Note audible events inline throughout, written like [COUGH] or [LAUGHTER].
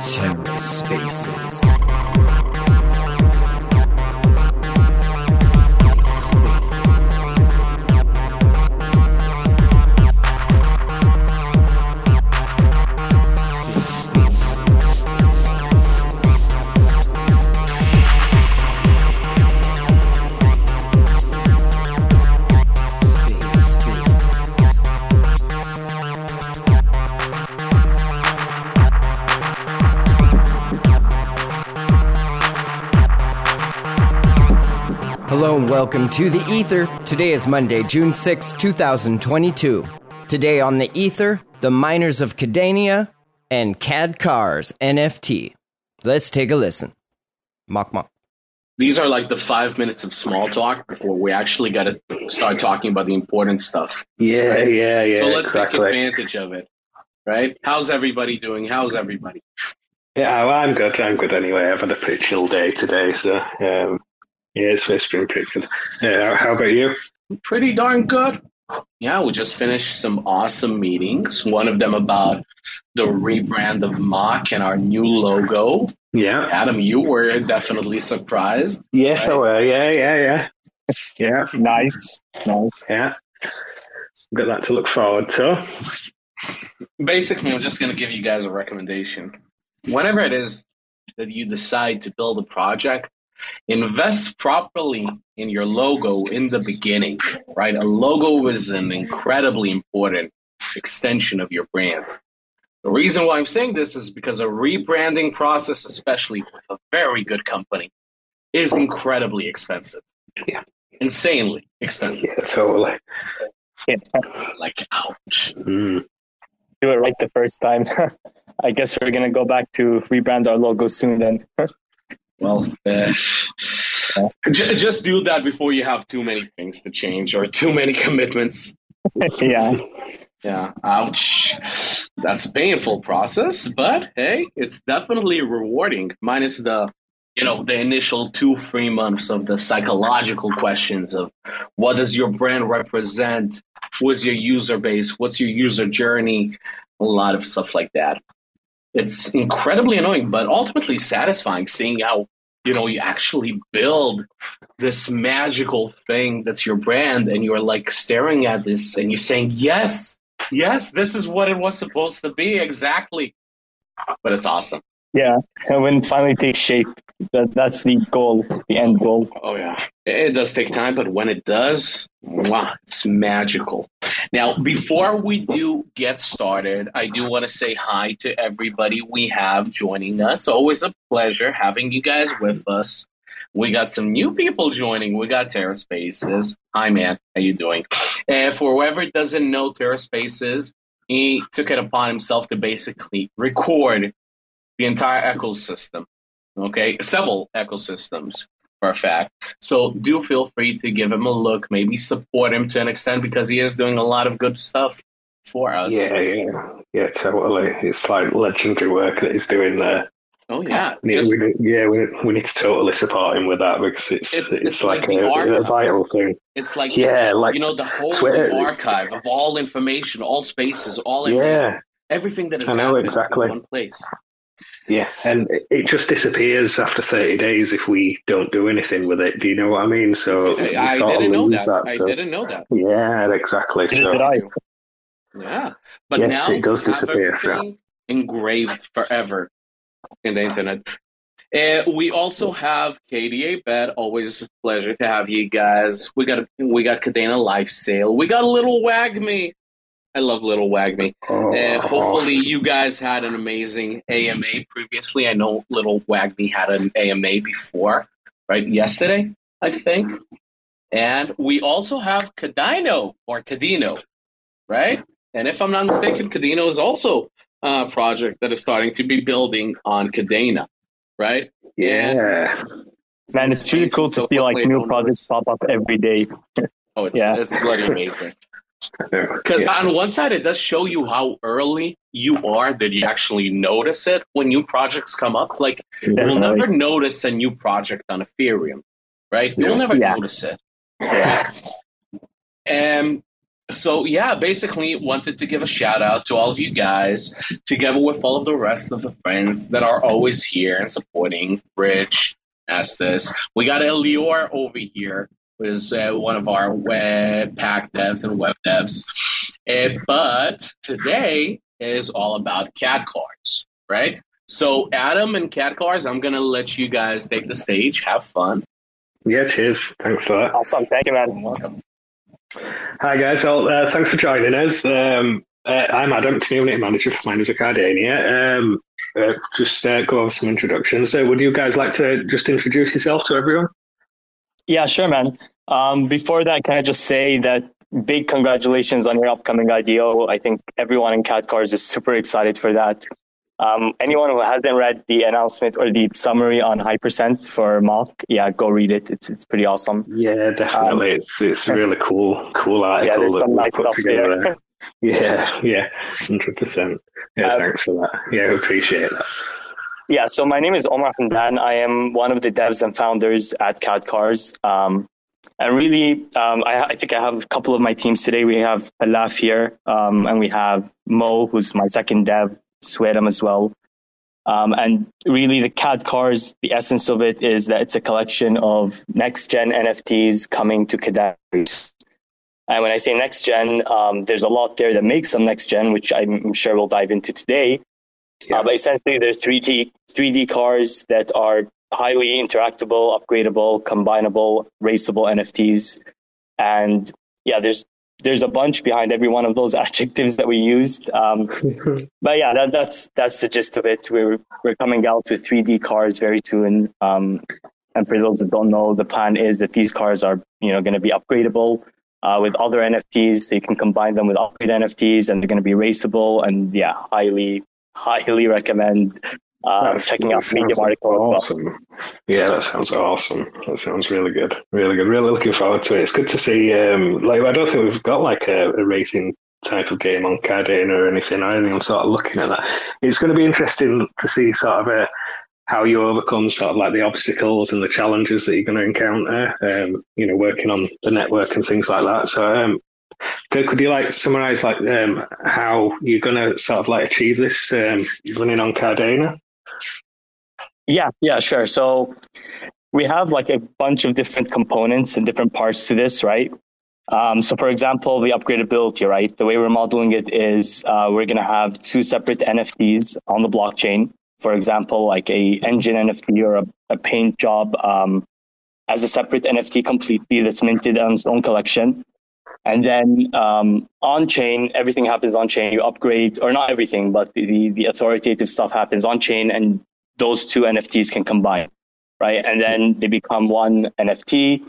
TerraSpaces. Hello welcome to the Ether. Today is Monday, June 6, 2022. Today on the Ether, the miners of Kadenia and KadCars NFT. Let's take a listen. Mock mock. These are like the five minutes of small talk before we actually got to start talking about the important stuff. Yeah, Right. yeah, yeah. so let's exactly. take advantage of it. Right? How's everybody doing? How's everybody? Yeah, well, I'm good. I'm good anyway. I've had a pretty chill day today, so um, yeah, it's, it's been pretty good. Yeah, uh, how, how about you? Pretty darn good. Yeah, we just finished some awesome meetings. One of them about the rebrand of Mock and our new logo. Yeah, Adam, you were definitely surprised. yes, I Right. will. Yeah, yeah, yeah, yeah, Nice, nice. yeah. Got that to look forward to. Basically, I'm just going to give you guys a recommendation. Whenever it is that you decide to build a project, invest properly in your logo in the beginning, right? A logo is an incredibly important extension of your brand. The reason why I'm saying this is because a rebranding process, especially with a very good company, is incredibly expensive. Yeah. Insanely expensive. Yeah, totally. Yeah. Like, ouch. Mm. Do it right the first time. [LAUGHS] I guess we're gonna go back to rebrand our logo soon. Then [LAUGHS] Well, uh, ju- just do that before you have too many things to change or too many commitments. [LAUGHS] yeah, Yeah, ouch. That's a painful process, but hey, it's definitely rewarding. Minus the, you know, the initial two, three months of the psychological questions of what does your brand represent? What's your user base? What's your user journey? A lot of stuff like that. It's incredibly annoying, but ultimately satisfying seeing how, you know, you actually build this magical thing that's your brand and you're like staring at this and you're saying, yes, yes, this is what it was supposed to be. Exactly. But it's awesome. Yeah. And when it finally takes shape, that, that's the goal, the end goal. Oh, yeah. It does take time, but when it does, wow, it's magical. Now, before we do get started, I do want to say hi to everybody we have joining us. Always a pleasure having you guys with us. We got some new people joining. We got TerraSpaces. Hi, man. How you doing? And for whoever doesn't know TerraSpaces, he took it upon himself to basically record the entire ecosystem. Okay, several ecosystems for a fact. So do feel free to give him a look, maybe support him to an extent because he is doing a lot of good stuff for us. Yeah, yeah, yeah, totally. It's like legendary work that he's doing there. Oh yeah. Yeah, Just- we, yeah, we, we need to totally support him with that because it's It's- it's, it's like, like a, a vital thing. it's like Yeah, like you know the whole Twitter. archive of all information, all spaces, all yeah, everything that is I know, exactly. in one place. Yeah, and it- it just disappears after 30 days if we don't do anything with it. Do you know what I mean? So we I, I sort of didn't know lose that. that. I didn't know that. Yeah, exactly. Neither So did I. Yeah, but Yes, now it does disappear, so. engraved forever in the internet. And we also have KDA Bet. Always a pleasure to have you guys. We got a, we got Kadena Life Sale. We got a Little Wag Me. I love Little Wag Me. oh, And hopefully you guys had an amazing AMA previously. I know Little Wag Me had an AMA before, right? Yesterday, I think. And we also have Cadino or Cadino, right? And if I'm not mistaken, Cadino is also a project that is starting to be building on Kadena, right? yeah, Man, it's really cool to So see like new projects pop up every day. Oh, it's, [LAUGHS] Yeah. it's bloody amazing. Because yeah. on one side, it does show you how early you are that you actually notice it when new projects come up. Like, you'll Definitely. never notice a new project on Ethereum, right? You'll never Yeah. notice it. And so yeah, basically wanted to give a shout out to all of you guys, together with all of the rest of the friends that are always here and supporting Rich, Estes. We got Elior over here, who is uh, one of our web pack devs and web devs. Uh, but today is all about KadCars, right? So Adam and KadCars, I'm gonna let you guys take the stage. Have fun. Yeah, cheers. Thanks for that. Awesome. Thank you, man. Welcome. Hi, guys. Well, uh, thanks for joining us. Um, uh, I'm Adam, Community Manager for Miners of Kadenia. Um, uh, just uh, go over some introductions. Would you guys like to just introduce yourself to everyone? Yeah, sure, man. Um, before that, can I just say that big congratulations on your upcoming IDO. I think everyone in KadCars is super excited for that. Um, anyone who hasn't read the announcement or the summary on Hypercent for mock, yeah, go read it. It's it's pretty awesome. Yeah, definitely. Um, it's it's really cool, cool article. Yeah, some nice stuff there. there. [LAUGHS] yeah, yeah, hundred percent. Yeah, um, thanks for that. Yeah, appreciate that. Yeah, so my name is Omar Hamdan. I am one of the devs and founders at KadCars. Um, and really, um, I, I, think I have a couple of my teams today. We have Khalaf here, um, and we have Mo, who's my second dev, Sweatum as well. Um, and really, the KadCars, the essence of it is that it's a collection of next gen NFTs coming to Kadena. And when I say next gen, um, there's a lot there that makes them next gen, which I'm sure we'll dive into today. Yeah. Uh, but essentially, they're 3D 3D cars that are highly interactable, upgradable, combinable, raceable NFTs. And yeah, there's there's a bunch behind every one of those [LAUGHS] adjectives that we used. Um, [LAUGHS] but yeah, that, that's that's the gist of it. We're we're coming out with 3D cars very soon. Um, and for those that don't know, the plan is that these cars are you know going to be upgradable uh, with other NFTs, so you can combine them with upgrade NFTs, and they're going to be raceable. And yeah, highly highly recommend uh, checking out Medium article awesome. as well. Yeah, that sounds awesome. That sounds really good. Really good. Really looking forward to it. It's good to see. Um, like, I don't think we've got like a, a racing type of game on Cardano or anything. I am sort of looking at that. It's going to be interesting to see sort of a, uh, how you overcome sort of like the obstacles and the challenges that you're going to encounter. Um, you know, working on the network and things like that. So, um, could, could you like summarize like um, how you're to sort of like achieve this um, running on Cardano? Yeah, yeah, sure. So we have like a bunch of different components and different parts to this, right? Um, so, for example, the upgradability, right? The way we're modeling it is uh, we're going to have two separate NFTs on the blockchain. For example, like a engine NFT or a, a paint job um, as a separate NFT completely that's minted on its own collection. And then um, on chain, everything happens on chain. You upgrade, or not everything, but the, the authoritative stuff happens on chain, and those two NFTs can combine, right? And then they become one NFT.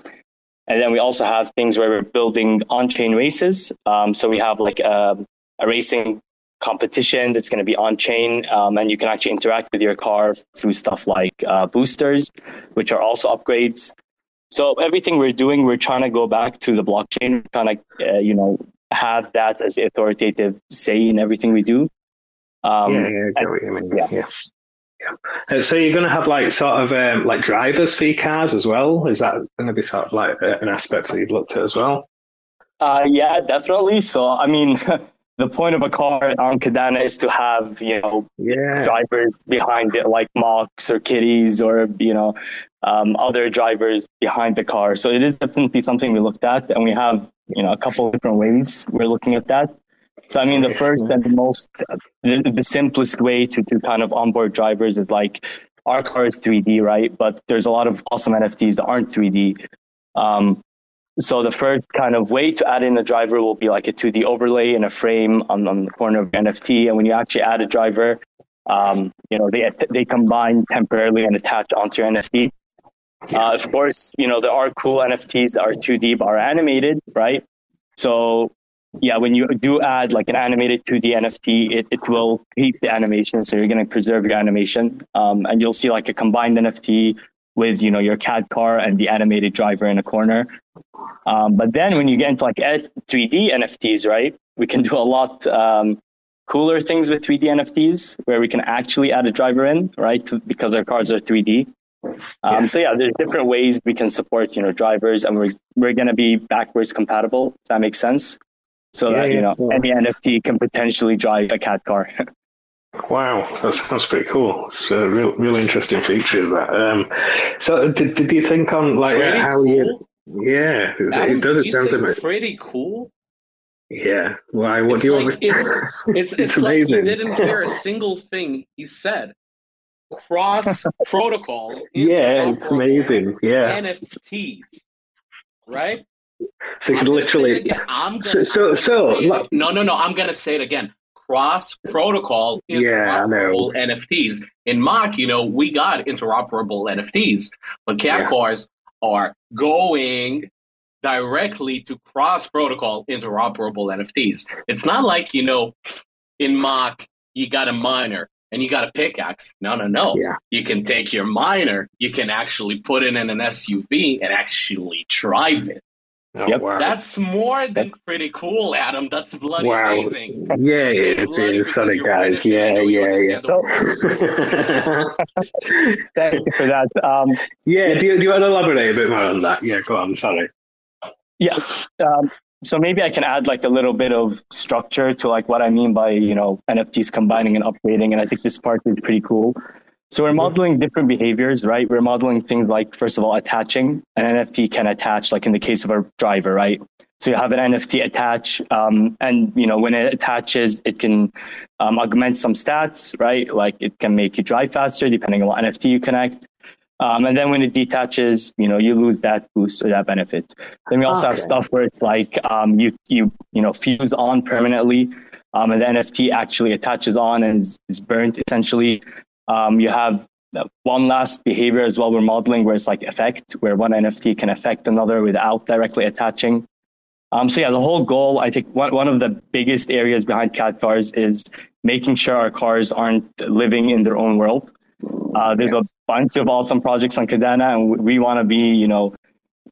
And then we also have things where we're building on-chain races. Um, so we have like a, a racing competition that's going to be on-chain, um, and you can actually interact with your car through stuff like uh, boosters, which are also upgrades. So everything we're doing, we're trying to go back to the blockchain, Trying to, uh, you know, have that as authoritative say in everything we do. Um, yeah, yeah, I get what you mean. Yeah. yeah. Yeah. So you're going to have like sort of um, like drivers for your cars as well. Is that going to be sort of like an aspect that you've looked at as well? Uh, yeah, definitely. So I mean, [LAUGHS] the point of a car on Kadena is to have you know yeah. drivers behind it, like Mox or Kitties or you know um, other drivers behind the car. So it is definitely something we looked at, and we have you know a couple of different ways we're looking at that. So I mean, the first and the most, the, the simplest way to to kind of onboard drivers is like our car is 3D, right? But there's a lot of awesome NFTs that aren't 3D. Um, so the first kind of way to add in a driver will be like a 2D overlay in a frame on, on the corner of NFT. And when you actually add a driver, um, you know, they, they combine temporarily and attach onto your NFT. Uh, of course, you know, there are cool NFTs that are 2D but are animated, right? So yeah, when you do add like an animated 2D NFT, it, it will keep the animation. So you're going to preserve your animation. Um, and you'll see like a combined NFT with, you know, your KadCar and the animated driver in a corner. Um, but then when you get into like 3D NFTs, right, we can do a lot um, cooler things with 3D NFTs where we can actually add a driver in, right, to, because our cars are 3D. Um, yeah. So yeah, there's different ways we can support, you know, drivers, and we're we're going to be backwards compatible. If that makes sense. so yeah, that you know yeah. any NFT can potentially drive a KadCar. [LAUGHS] Wow, that sounds pretty cool. It's a real, real interesting feature. Is That. Um, so, did, did you think on like pretty how you? Yeah, it does. It sound a bit pretty cool. Yeah. Why? What it's do you like, want? Me... [LAUGHS] It's it's, it's, like you didn't hear a single thing he said. Cross [LAUGHS] protocol. Yeah, it's amazing. Yeah. NFTs, right? So you could literally. I'm gonna, so so, so no no no. I'm gonna say it again cross protocol yeah, interoperable NFTs. In Mach, you know, we got interoperable NFTs, but cat yeah. cars are going directly to cross protocol interoperable NFTs. It's not like, you know, in Mach, you got a miner and you got a pickaxe. No, no, no. Yeah. You can take your miner, you can actually put it in an SUV and actually drive it. Oh, yep. Wow. That's more than pretty cool, Adam. That's bloody wow. amazing. Yeah, it is. It is. Sorry, guys. Yeah, yeah, yeah. So, [LAUGHS] thank you for that. Um, yeah, do you, do you want to elaborate a bit more on that? Yeah, go on. Sorry. Yeah. Um, so maybe I can add like a little bit of structure to like what I mean by you know NFTs combining and upgrading, and I think this part is pretty cool. So we're modeling different behaviors, right? We're modeling things like, first of all, attaching. An NFT can attach, like in the case of a driver, right? So you have an NFT attach, um, and you know when it attaches, it can um, augment some stats, right? Like it can make you drive faster, depending on what NFT you connect. Um, and then when it detaches, you know you lose that boost or that benefit. Then we also okay. have stuff where it's like um, you you you know fuse on permanently, um, and the NFT actually attaches on and is, is burnt essentially. Um, you have one last behavior as well we're modeling where it's like effect, where one NFT can affect another without directly attaching. Um, so yeah, the whole goal, I think one, one of the biggest areas behind KadCars is making sure our cars aren't living in their own world. Uh, there's a bunch of awesome projects on Kadena, and we want to be, you know,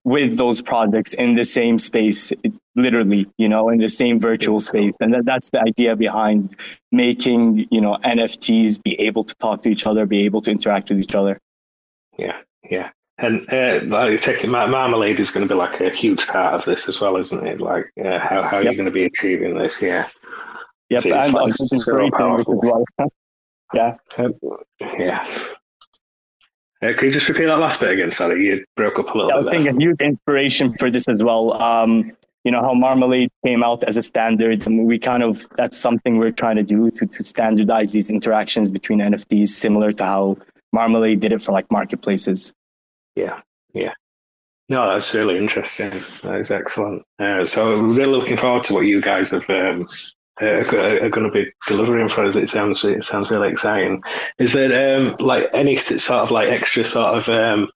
with those projects in the same space, literally, you know, in the same virtual space. And that, that's the idea behind making, you know, NFTs be able to talk to each other, be able to interact with each other. Yeah, yeah. And uh, like taking marmalade is going to be like a huge part of this as well, isn't it? Like, uh, how how yep. are you going to be achieving this? Yeah. Yep, so and like so powerful. Well. yeah. Um, yeah. Uh, could you just repeat that last bit again? Sorry, you broke up a little. Yeah, I was saying a huge inspiration for this as well. Um, you know how Marmalade came out as a standard, and we kind of that's something we're trying to do to to standardize these interactions between NFTs, similar to how Marmalade did it for like marketplaces. Yeah, yeah. No, that's really interesting. That is excellent. Uh, so, really looking forward to what you guys have um, uh, are going to be delivering for us. It sounds it sounds really exciting. Is there um, like any sort of like extra sort of um,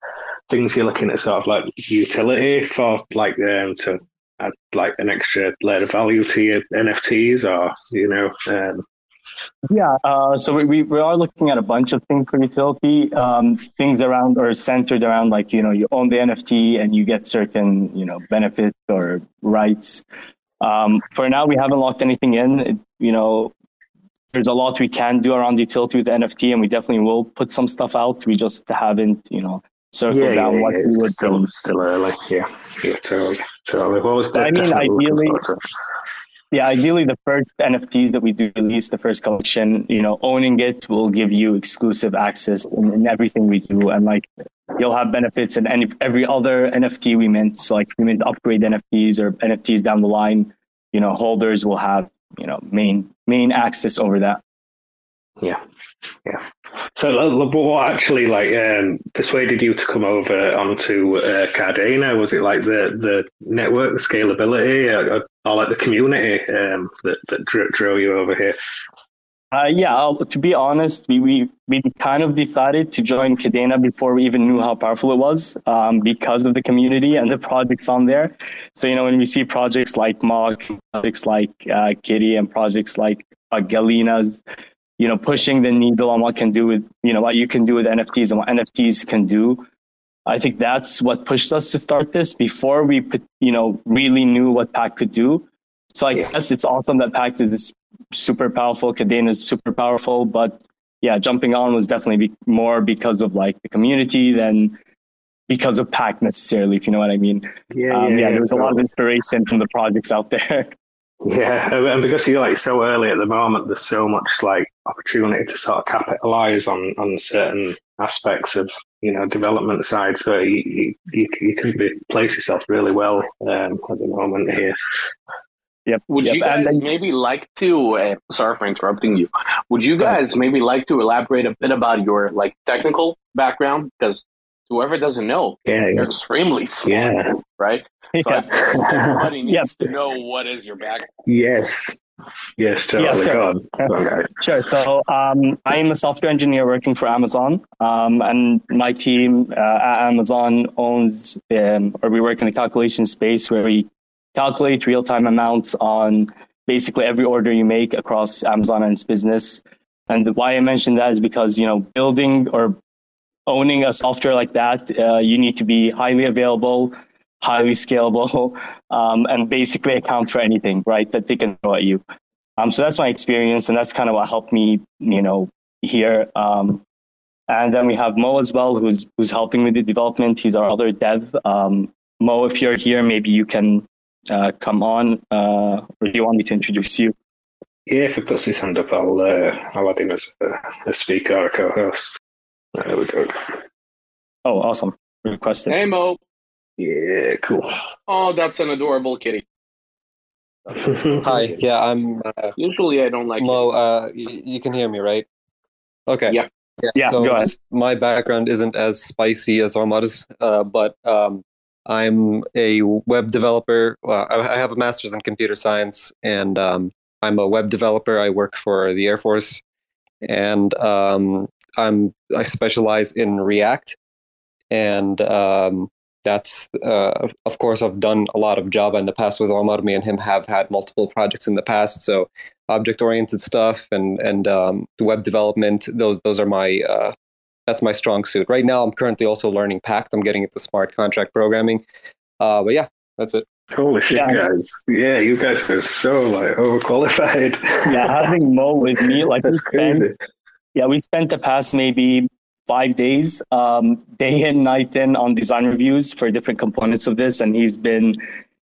things you're looking at, sort of like utility for like um, to add like an extra layer of value to your NFTs, or you know? Um, yeah, uh, so we, we are looking at a bunch of things for utility, um, things around or centered around like, you know, you own the NFT and you get certain, you know, benefits or rights. Um, for now, we haven't locked anything in. It, you know, there's a lot we can do around utility with NFT, and we definitely will put some stuff out. We just haven't, you know, circled yeah, down yeah, what yeah. we would still, do. Still early, yeah, yeah, totally, totally. What was I mean, ideally, yeah, ideally, the first NFTs that we do release, the first collection, you know, owning it will give you exclusive access in, in everything we do, and like you'll have benefits in any every other NFT we mint. So like we mint upgrade NFTs or NFTs down the line, you know, holders will have you know main main access over that. Yeah, yeah. So, what actually like um, persuaded you to come over onto uh, Kadena? Was it like the the network, the scalability, or, or like the community um, that that drew, drew you over here? Uh, yeah, I'll, to be honest, we, we we kind of decided to join Kadena before we even knew how powerful it was, um, because of the community and the projects on there. So you know, when we see projects like Mach, projects like uh, Kitty, and projects like uh, Galina's, you know, pushing the needle on what can do with you know what you can do with NFTs and what NFTs can do. I think that's what pushed us to start this before we, put, you know, really knew what Pact could do. So I yeah. guess it's awesome that Pact is this super powerful. Kadena is super powerful, but yeah, jumping on was definitely be more because of like the community than because of Pact necessarily, if you know what I mean. Yeah, um, yeah, yeah, there was a lot of inspiration from the projects out there. [LAUGHS] Yeah, and because you're like so early at the moment, there's so much like opportunity to sort of capitalize on on certain aspects of you know development side. So you you, you can be, place yourself really well um, at the moment here. Yep. Would yep. you guys then, maybe like to? Uh, sorry for interrupting you. Would you guys maybe like to elaborate a bit about your like technical background? Because whoever doesn't know, yeah, you're extremely smart, yeah. right? So yeah. everybody [LAUGHS] needs yep. to know what is your background. Yes. Yes, totally. Yeah, sure. On, sure. So um, I'm a software engineer working for Amazon, um, and my team uh, at Amazon owns, um, or we work in the calculation space where we calculate real time amounts on basically every order you make across Amazon and its business. And why I mentioned that is because you know building or owning a software like that, uh, you need to be highly available, highly scalable, [LAUGHS] um, and basically account for anything, right, that they can throw at you. Um, so that's my experience, and that's kind of what helped me, you know, here. Um, and then we have Mo as well, who's who's helping with the development. He's our other dev. Um, Mo, if you're here, maybe you can uh, come on, uh, or do you want me to introduce you? Yeah, if he puts his hand up, I'll uh, I'll add him as a, a speaker or a co-host. There we go. Oh, awesome! Requested. Hey, Mo. Yeah, cool. Oh, that's an adorable kitty. [LAUGHS] Hi. Yeah, I'm. Uh, Usually, I don't like. Mo, uh, y- you can hear me, right? Okay. Yeah. Yeah. yeah so go ahead. My background isn't as spicy as Omar's, uh, but um, I'm a web developer. Well, I have a master's in computer science, and um, I'm a web developer. I work for the Air Force, and um, I'm I specialize in React, and um, that's uh, of course I've done a lot of Java in the past with Omar. Me and him have had multiple projects in the past, so object oriented stuff and and um, web development. Those those are my uh, that's my strong suit. Right now, I'm currently also learning Pact. I'm getting into smart contract programming. Uh, but yeah, that's it. Holy shit, yeah. guys! Yeah, you guys are so like overqualified. yeah, having Mo with me, like [LAUGHS] we spent, yeah, we spent the past maybe five days, um, day in, night in, on design reviews for different components of this, and he's been,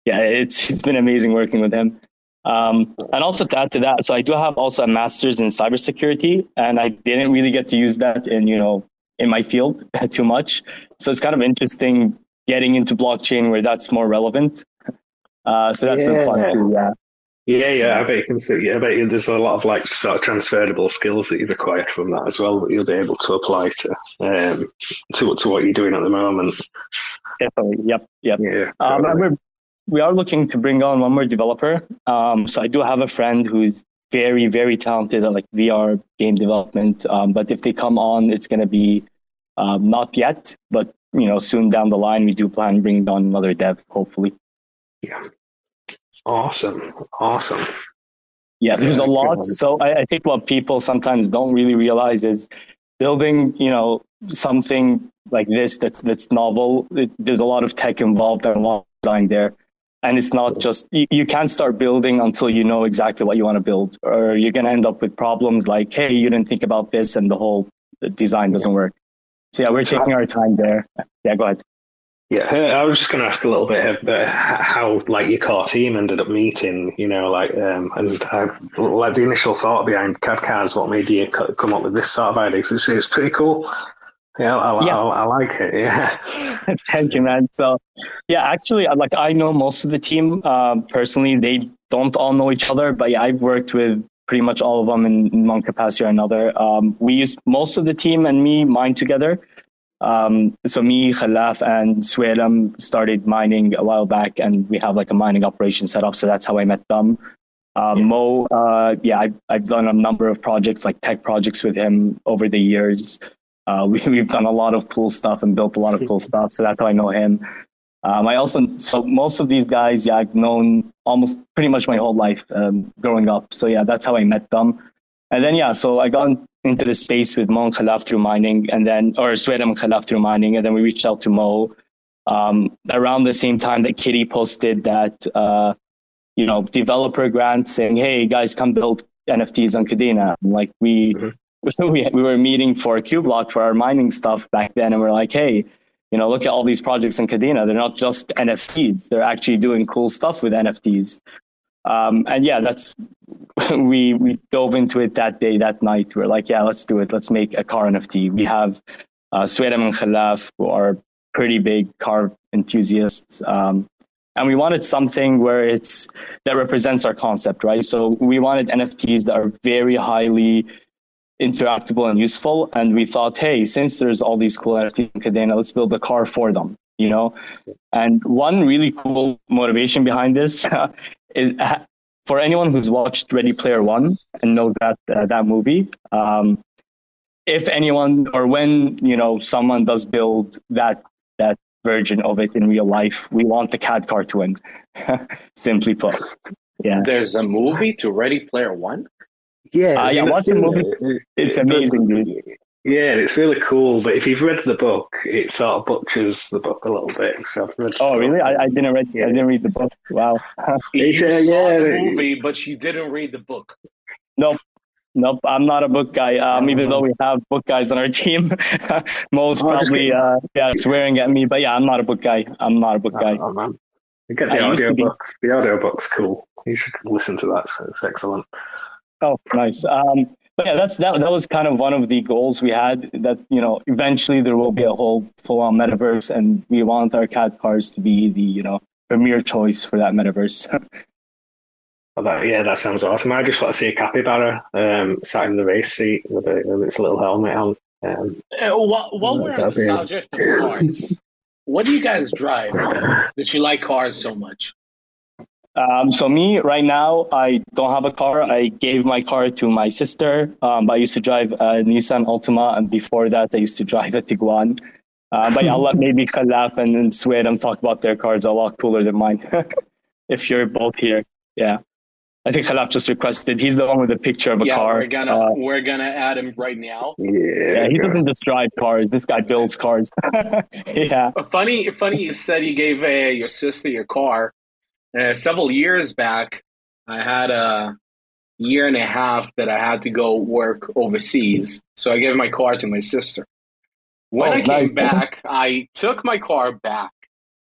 yeah, it's it's been amazing working with him. Um, and also to add to that, so I do have also a master's in cybersecurity, and I didn't really get to use that in you know in my field [LAUGHS] too much. So it's kind of interesting getting into blockchain where that's more relevant. Uh, so that's yeah. been fun too. Yeah. Yeah, yeah, I bet you can see. Yeah, I bet you there's a lot of like sort of transferable skills that you've acquired from that as well that you'll be able to apply to um, to to what you're doing at the moment. Definitely. Yep. Yep. Yeah. Um, we're, we are looking to bring on one more developer. Um, so I do have a friend who's very, very talented at like VR game development. Um, but if they come on, it's going to be um, not yet, but you know, soon down the line, we do plan bringing on another dev, hopefully. Yeah. Awesome. Awesome. Yeah, there's a lot. So I, I think what people sometimes don't really realize is building, you know, something like this that's that's novel. It, there's a lot of tech involved and a lot of design there and it's not just you, you can't start building until you know exactly what you want to build or you're going to end up with problems like hey you didn't think about this and the whole design doesn't work so yeah we're taking our time there yeah go ahead yeah, I was just going to ask a little bit about how, like, your core team ended up meeting. You know, like, um, and I, like the initial thought behind KadCars. What made you come up with this sort of idea? It's, it's pretty cool. Yeah, I, yeah. I, I, like it. Yeah. [LAUGHS] Thank you, man. So, yeah, actually, like I know most of the team um, personally. They don't all know each other, but yeah, I've worked with pretty much all of them in one capacity or another. Um, we use most of the team and me mine together. Um, so me, Khalaf, and Suelam started mining a while back, and we have like a mining operation set up. So that's how I met them. Uh, yeah. Mo, uh, yeah, I, I've done a number of projects, like tech projects with him over the years. Uh, [LAUGHS] we, we've done a lot of cool stuff and built a lot of cool [LAUGHS] stuff. So that's how I know him. Um, I also, so most of these guys, yeah, I've known almost pretty much my whole life um, growing up. So yeah, that's how I met them. And then, yeah, so I got into the space with Mo and Khalaf through mining and then, or Swedem and Khalaf through mining. And then we reached out to Mo um, around the same time that Kitty posted that, uh, you know, developer grant saying, hey, guys, come build NFTs on Kadena. Like we, mm-hmm [LAUGHS] we, we were meeting for Cubelock for our mining stuff back then, and we're like, hey, you know, look at all these projects in Kadena. They're not just NFTs; they're actually doing cool stuff with NFTs. Um, and yeah, that's [LAUGHS] we we dove into it that day, that night. We are like, yeah, let's do it. Let's make a car NFT. We have uh, and Khalaf, who are pretty big car enthusiasts. Um, and we wanted something where it's that represents our concept, right? So we wanted NFTs that are very highly interactable and useful. And we thought, hey, since there's all these cool NFTs in Kadena, let's build a car for them, you know? And one really cool motivation behind this [LAUGHS] is for anyone who's watched Ready Player One and know that uh, that movie. Um, if anyone or when you know someone does build that that version of it in real life, we want the KadCar to win. [LAUGHS] Simply put, yeah. There's a movie to Ready Player One. Yeah, uh, yeah. Watch the movie. It's amazing, dude. Yeah, it's really cool. But if you've read the book, it sort of butchers the book a little bit. So oh, really? I, I, didn't read. I didn't read the book. Wow. [LAUGHS] you saw yeah, the movie, but you didn't read the book. Nope. Nope, I'm not a book guy. Um, even though we have book guys on our team, [LAUGHS] most oh, probably uh, yeah swearing at me. But yeah, I'm not a book guy. I'm not a book guy. Oh, man. get the audio book. The audio book's cool. You should listen to that. It's excellent. Oh, nice. Um, but yeah, that's that. That was kind of one of the goals we had. That you know, eventually there will be a whole full-on metaverse, and we want our KadCars to be the you know premier choice for that metaverse. [LAUGHS] well, that, yeah, that sounds awesome. I just want to see a capybara um, sat in the race seat with, a, with its little helmet on. Um, uh, while, while we're on the subject of cars, what do you guys drive that you like cars so much? Um, so me right now, I don't have a car. I gave my car to my sister. Um, I used to drive a Nissan Altima, and before that, I used to drive a Tiguan. Uh, but yeah, I'll let maybe Khalaf [LAUGHS] and, and talk about their cars. A lot cooler than mine. [LAUGHS] if you're both here, yeah. I think Khalaf just requested. He's the one with the picture of a yeah, car. We're gonna uh, we're gonna add him right now. Yeah, yeah he doesn't just drive cars. This guy builds cars. [LAUGHS] yeah. Funny, funny. You said you gave uh, your sister your car. Uh, several years back, I had a year and a half that I had to go work overseas. So I gave my car to my sister. When oh, I came nice. [LAUGHS] back, I took my car back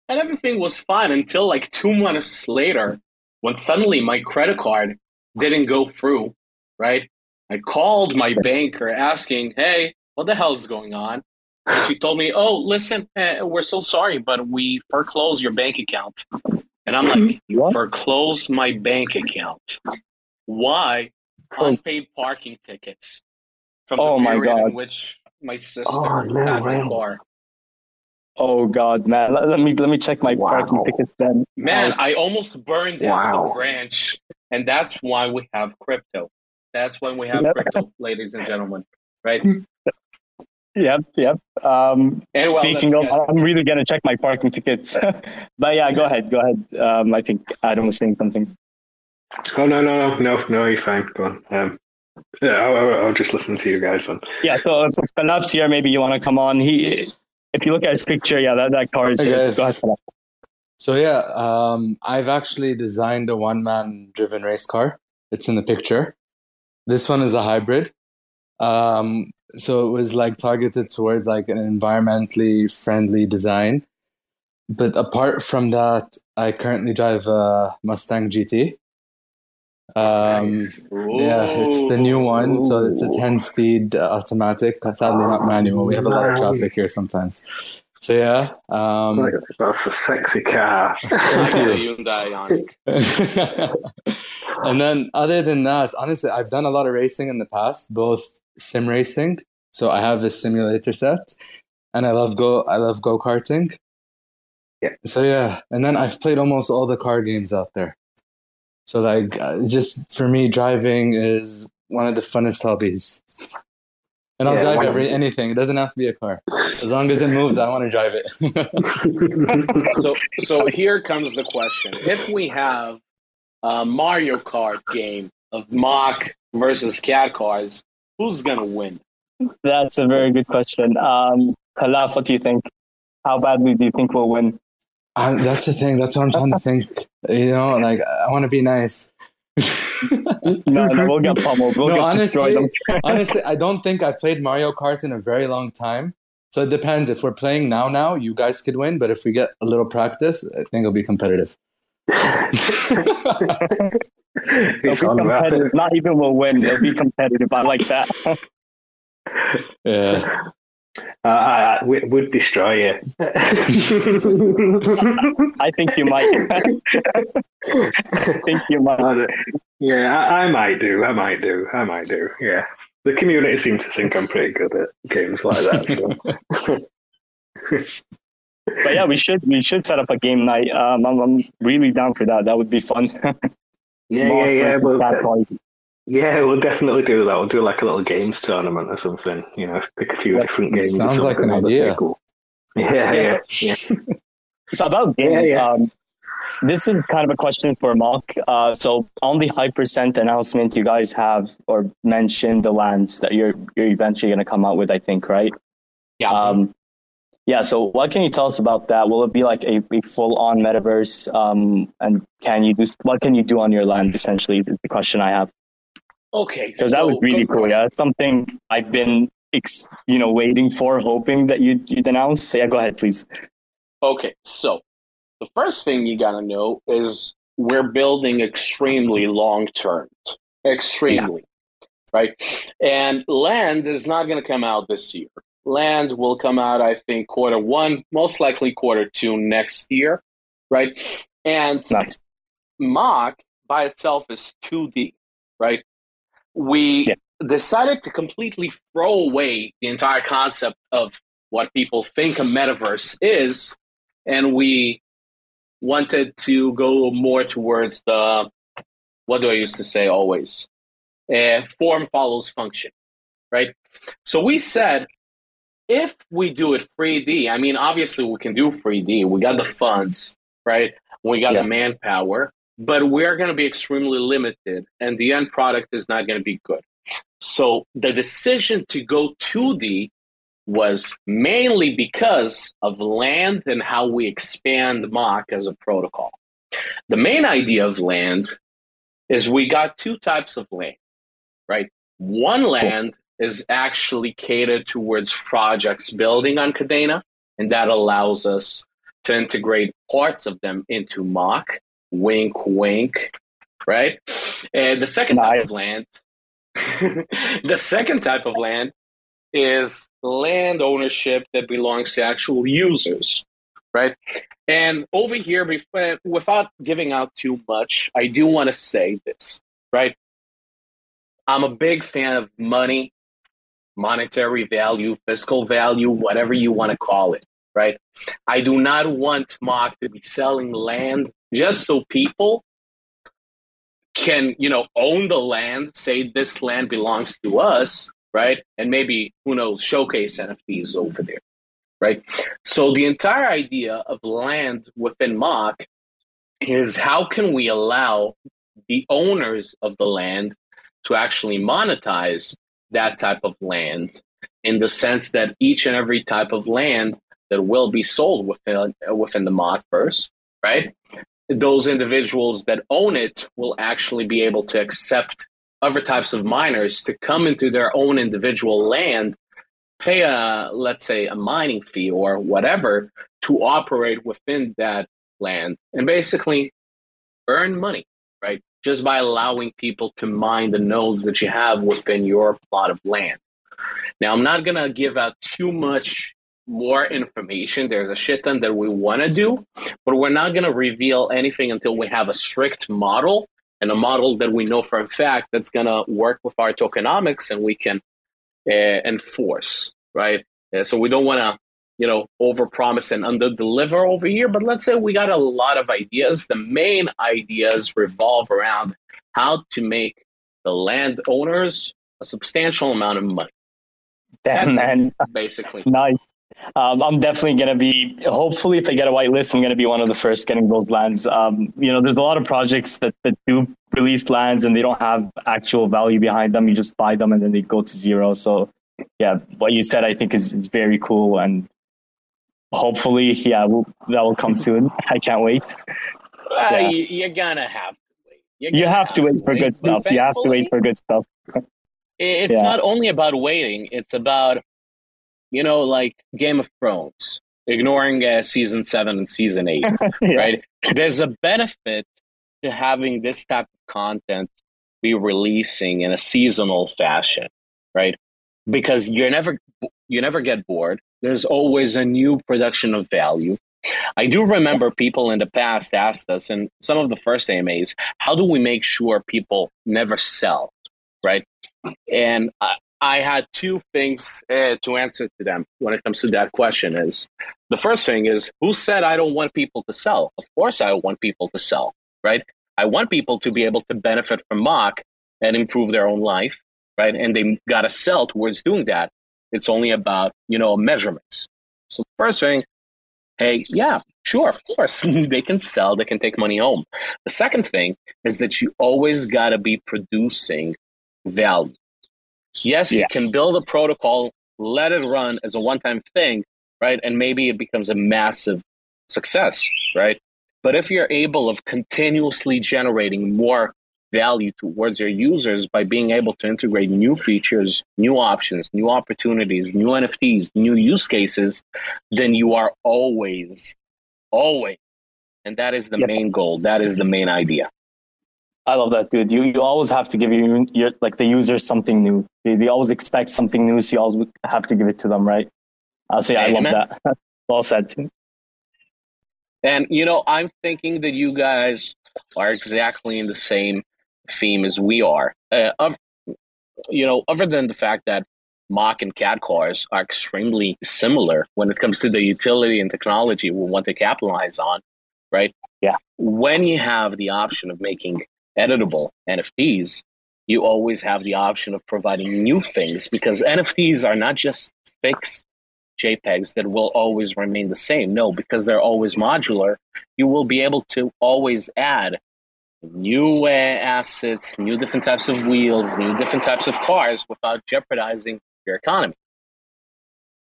and everything was fine until like two months later when suddenly my credit card didn't go through, right? I called my banker asking, hey, what the hell is going on? And she told me, oh, listen, uh, we're so sorry, but we foreclosed your bank account. And I'm like, you [LAUGHS] what? foreclosed my bank account. Why? Unpaid oh. parking tickets from the oh period my God. in which my oh, sister oh, no, had my car. Oh God, man! Let, let, me let me check my wow. parking tickets then. Man, Ouch. I almost burned down wow. the branch, and that's why we have crypto. That's when we have crypto, ladies and gentlemen. Right? [LAUGHS] Yep, yep. Um, well, speaking of, I'm really gonna check my parking tickets. [LAUGHS] but yeah, go ahead, go ahead. Um, I think Adam was saying something. Oh no, no, no, no, no, you're fine. Go on. Um, yeah, I'll, I'll, just listen to you guys then. Yeah, so if Khalaf's here, maybe you want to come on. He, if you look at his picture, yeah, that, that car is. Hey his. Go ahead, So yeah, um, I've actually designed a one-man driven race car. It's in the picture. This one is a hybrid. Um, so it was like targeted towards like an environmentally friendly design. But apart from that, I currently drive a Mustang GT. Um, nice. Yeah, it's the new one, so it's a ten-speed automatic. Sadly, not manual. We have a lot of traffic here sometimes. So yeah, um, that's a sexy car. [LAUGHS] [LAUGHS] And then, other than that, honestly, I've done a lot of racing in the past, both sim racing. So I have a simulator set, and I love go I love go karting. Yeah. So yeah, and then I've played almost all the car games out there. So like, uh, just for me, driving is one of the funnest hobbies. And I'll yeah, drive every anything. It doesn't have to be a car. As long as it moves, I want to drive it. [LAUGHS] so, so here comes the question: If we have a Mario Kart game of Mach versus KadCars, who's gonna win? That's a very good question. Um, Khalaf, what do you think? How badly do you think we'll win? Uh, that's the thing. That's what I'm trying to think. [LAUGHS] You know, like I want to be nice. no, no, we'll get pummeled. We'll no, get honestly, [LAUGHS] honestly, I don't think I've played Mario Kart in a very long time. So it depends. If we're playing now, now you guys could win. But if we get a little practice, I think it'll be competitive. [LAUGHS] It'll be competitive. Not even will win. It'll be competitive. I like that. yeah. Uh, I, I would destroy you. [LAUGHS] I think you might. I [LAUGHS] think you might. Yeah, I, I, might do. I might do. I might do. Yeah. The community seems to think I'm pretty good at games like that. So. but yeah, we should we should set up a game night. Um, I'm, I'm really down for that. That would be fun. [LAUGHS] yeah, yeah, yeah. But, yeah, we'll definitely do that. We'll do like a little games tournament or something. You know, pick a few that different games. Sounds like an idea. Cool. Yeah, yeah, yeah. [LAUGHS] so about games, yeah, yeah. Um, this is kind of a question for Mark. Uh, so on the Hypercent announcement, you guys have or mentioned the lands that you're you're eventually going to come out with. I think, right? Yeah. Um, yeah. So what can you tell us about that? Will it be like a, a full on metaverse? Um, and can you do what can you do on your land? Essentially, is the question I have. Okay, because so that was really cool. Yeah, something I've been, you know, waiting for, hoping that you you'd announce. So yeah, go ahead, please. Okay, so the first thing you gotta know is we're building extremely long term, extremely, yeah. right? And land is not gonna come out this year. Land will come out, I think, quarter one, most likely quarter two next year, right? And nice. Mach by itself is 2D, right? we yeah. decided to completely throw away the entire concept of what people think a metaverse is, and we wanted to go more towards the what do I used to say always? Uh, form follows function, right? So we said if we do it 3D, I mean, obviously we can do 3D. We got the funds, right? We got yeah. the manpower but we're going to be extremely limited and the end product is not going to be good. So the decision to go 2D was mainly because of land and how we expand Mach as a protocol. The main idea of land is we got two types of land, right? One land is actually catered towards projects building on Kadena, and that allows us to integrate parts of them into Mock. Wink, wink. Right? And the second type of land, [LAUGHS] the second type of land is land ownership that belongs to actual users. Right? And over here, uh, without giving out too much, I do want to say this. Right? I'm a big fan of money, monetary value, fiscal value, whatever you want to call it right? I do not want Mach to be selling land just so people can, you know, own the land, say this land belongs to us, right? And maybe, who knows, showcase NFTs over there, right? So the entire idea of land within Mach is how can we allow the owners of the land to actually monetize that type of land in the sense that each and every type of land that will be sold within within the Machverse, right? Those individuals that own it will actually be able to accept other types of miners to come into their own individual land, pay a let's say a mining fee or whatever to operate within that land, and basically earn money, right? Just by allowing people to mine the nodes that you have within your plot of land. Now, I'm not going to give out too much more information. There's a shit ton that we want to do, but we're not going to reveal anything until we have a strict model and a model that we know for a fact that's going to work with our tokenomics and we can uh, enforce, right? Uh, so we don't want to, you know, overpromise and under deliver over here. But let's say we got a lot of ideas. The main ideas revolve around how to make the landowners a substantial amount of money. Damn, man. Basically. Nice. Um, I'm definitely going to be, hopefully, if I get a whitelist, I'm going to be one of the first getting those lands. Um, you know, there's a lot of projects that, that do release lands and they don't have actual value behind them. You just buy them and then they go to zero. So, yeah, what you said, I think, is, is very cool. And hopefully, yeah, we'll, that will come soon. I can't wait. Uh, yeah. you, are to have to wait. You have, have, to wait for wait. good stuff. You have to wait for good stuff. it's yeah. not only about waiting, it's about you know, like Game of Thrones. ignoring uh, season seven and season eight, [LAUGHS] yeah. right? There's a benefit to having this type of content be releasing in a seasonal fashion, right? Because you're never you never get bored. There's always a new production of value. I do remember people in the past asked us, and some of the first AMAs, how do we make sure people never sell, right? And I, I had two things uh, to answer to them when it comes to that question. Is the first thing is who said I don't want people to sell? Of course, I want people to sell, right? I want people to be able to benefit from MOC and improve their own life, right? And they got to sell towards doing that. It's only about you know measurements. So first thing, hey, yeah, sure, of course, [LAUGHS] they can sell, they can take money home. The second thing is that you always got to be producing value. Yes, yeah. you can build a protocol, let it run as a one time thing, right? And maybe it becomes a massive success, right? But if you're able of continuously generating more value towards your users by being able to integrate new features, new options, new opportunities, new NFTs, new use cases, then you are always, always, and that is the yep. main goal. That is the main idea. I love that, dude. You you always have to give your, your like the users something new. They, they always expect something new, so you always have to give it to them, right? Uh, so yeah, I love that. [LAUGHS] well said. And you know, I'm thinking that you guys are exactly in the same theme as we are. Uh, of, you know, other than the fact that MOC and KadCars are extremely similar when it comes to the utility and technology we want to capitalize on, right? Yeah. When you have the option of making editable NFTs, you always have the option of providing new things because NFTs are not just fixed JPEGs that will always remain the same. No, because they're always modular, you will be able to always add new uh, assets, new different types of wheels, new different types of cars without jeopardizing your economy.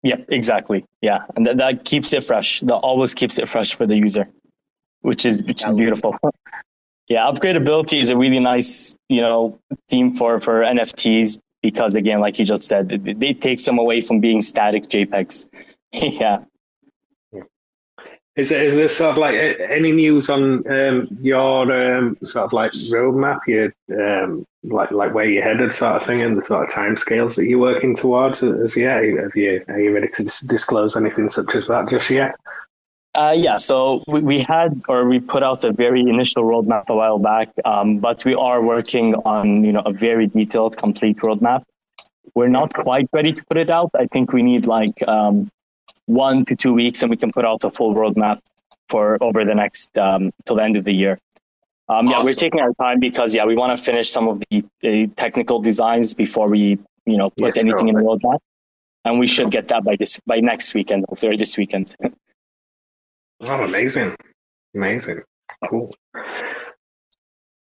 Yep, exactly. Yeah, and that, that keeps it fresh. That always keeps it fresh for the user, which is which is beautiful. yeah, upgradability is a really nice you know theme for for NFTs because again, like you just said, it takes them away from being static JPEGs. [LAUGHS] yeah. Is there, is there sort of like any news on um, your um, sort of like roadmap, your um, like like where you're headed, sort of thing, and the sort of timescales that you're working towards? As yet, have you are you ready to disclose anything such as that just yet? Uh, yeah, so we, we, had or we put out a very initial roadmap a while back, um, but we are working on you know a very detailed, complete roadmap. We're not quite ready to put it out. I think we need like um, one to two weeks, and we can put out a full roadmap for over the next um, till the end of the year. Um, awesome. Yeah, we're taking our time because yeah, we want to finish some of the, the, technical designs before we you know put yes, anything in the roadmap, and we should get that by this by next weekend, or this weekend. [LAUGHS] oh, amazing, amazing, cool.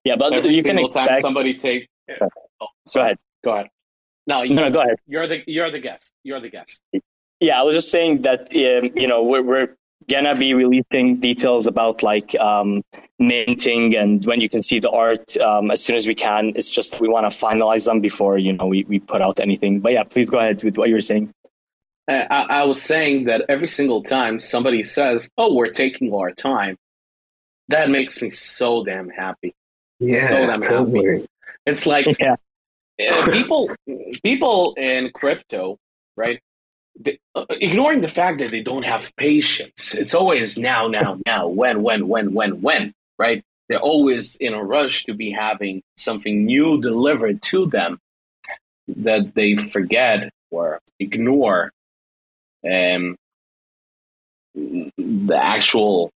Yeah, but Every you can expect somebody take. Oh, go ahead. Go ahead. No, you, no, no, go ahead. You're the you're the guest. You're the guest. Yeah, I was just saying that um, you know we're, we're gonna be releasing details about like um, minting and when you can see the art um, as soon as we can. It's just we want to finalize them before you know we, we put out anything. But yeah, please go ahead with what you were saying. Uh, I, I was saying that every single time somebody says, "Oh, we're taking our time," that makes me so damn happy. Yeah, so damn totally. happy. It's like [LAUGHS] yeah. Uh, people, people in crypto, right? The, uh, ignoring the fact that they don't have patience. It's always now, now, now, when, when, when, when, when, right? They're always in a rush to be having something new delivered to them that they forget or ignore um, the actual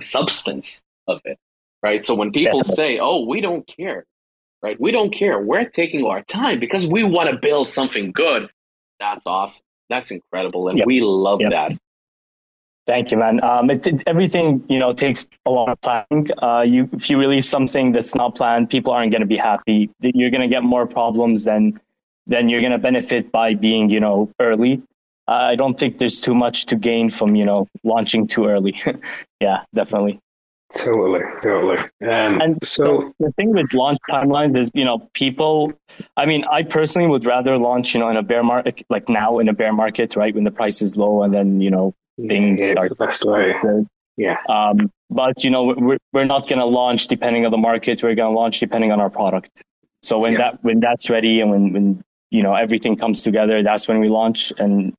substance of it, right? So when people say, "Oh, we don't care," right? We don't care. We're taking our time because we want to build something good. That's awesome. That's incredible, and yep. we love yep. that. Thank you, man. Um, it, it, everything you know takes a lot of planning. Uh, you if you release something that's not planned, people aren't going to be happy. You're going to get more problems than than you're going to benefit by being you know early. I don't think there's too much to gain from you know launching too early. [LAUGHS] yeah, definitely. Totally, totally. Um, and so the thing with launch timelines is, you know, people. I mean, I personally would rather launch, you know, in a bear market, like now in a bear market, right, when the price is low, and then you know things yeah, start the best way. Yeah. Um, but you know, we're we're not going to launch depending on the market. We're going to launch depending on our product. So when yeah. that when that's ready and when when you know everything comes together, that's when we launch. And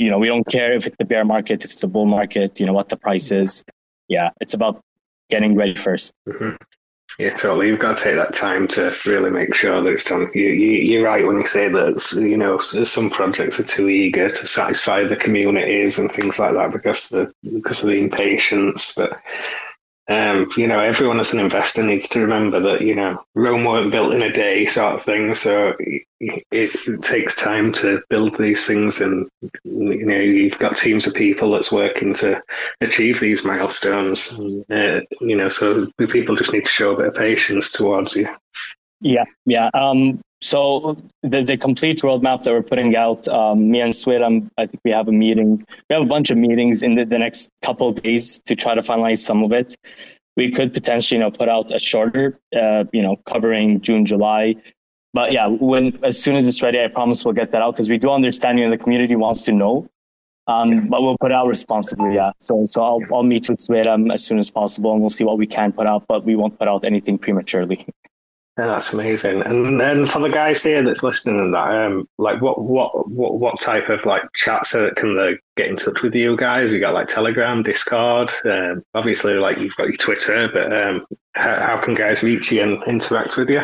you know, we don't care if it's a bear market, if it's a bull market. You know what the price is. Yeah, it's about getting ready 1st mm-hmm. Yeah, totally. You've got to take that time to really make sure that it's done. You, you, are right when you say that, you know, some projects are too eager to satisfy the communities and things like that because the because of the impatience. But um, you know, everyone as an investor needs to remember that, you know, Rome weren't built in a day sort of thing. So it, it, takes time to build these things. And, you know, you've got teams of people that's working to achieve these milestones. Uh, you know, so people just need to show a bit of patience towards you. Yeah. Yeah. Um, so the, the complete roadmap that we're putting out, um, me and Sweram, I think we have a meeting. We have a bunch of meetings in the, the next couple days to try to finalize some of it. We could potentially, you know, put out a shorter, uh, you know, covering June, July. But yeah, when as soon as it's ready, I promise we'll get that out because we do understand you know the community wants to know. Um, but we'll put out responsibly, yeah. So so I'll I'll meet with Sweram as soon as possible and we'll see what we can put out, but we won't put out anything prematurely. [LAUGHS] Yeah, that's amazing. And then for the guys here that's listening and that, um, like what what what what type of like chats can they get in touch with you guys? We got like Telegram, Discord. Um, obviously, like you've got your Twitter, but um, how, how can guys reach you and interact with you?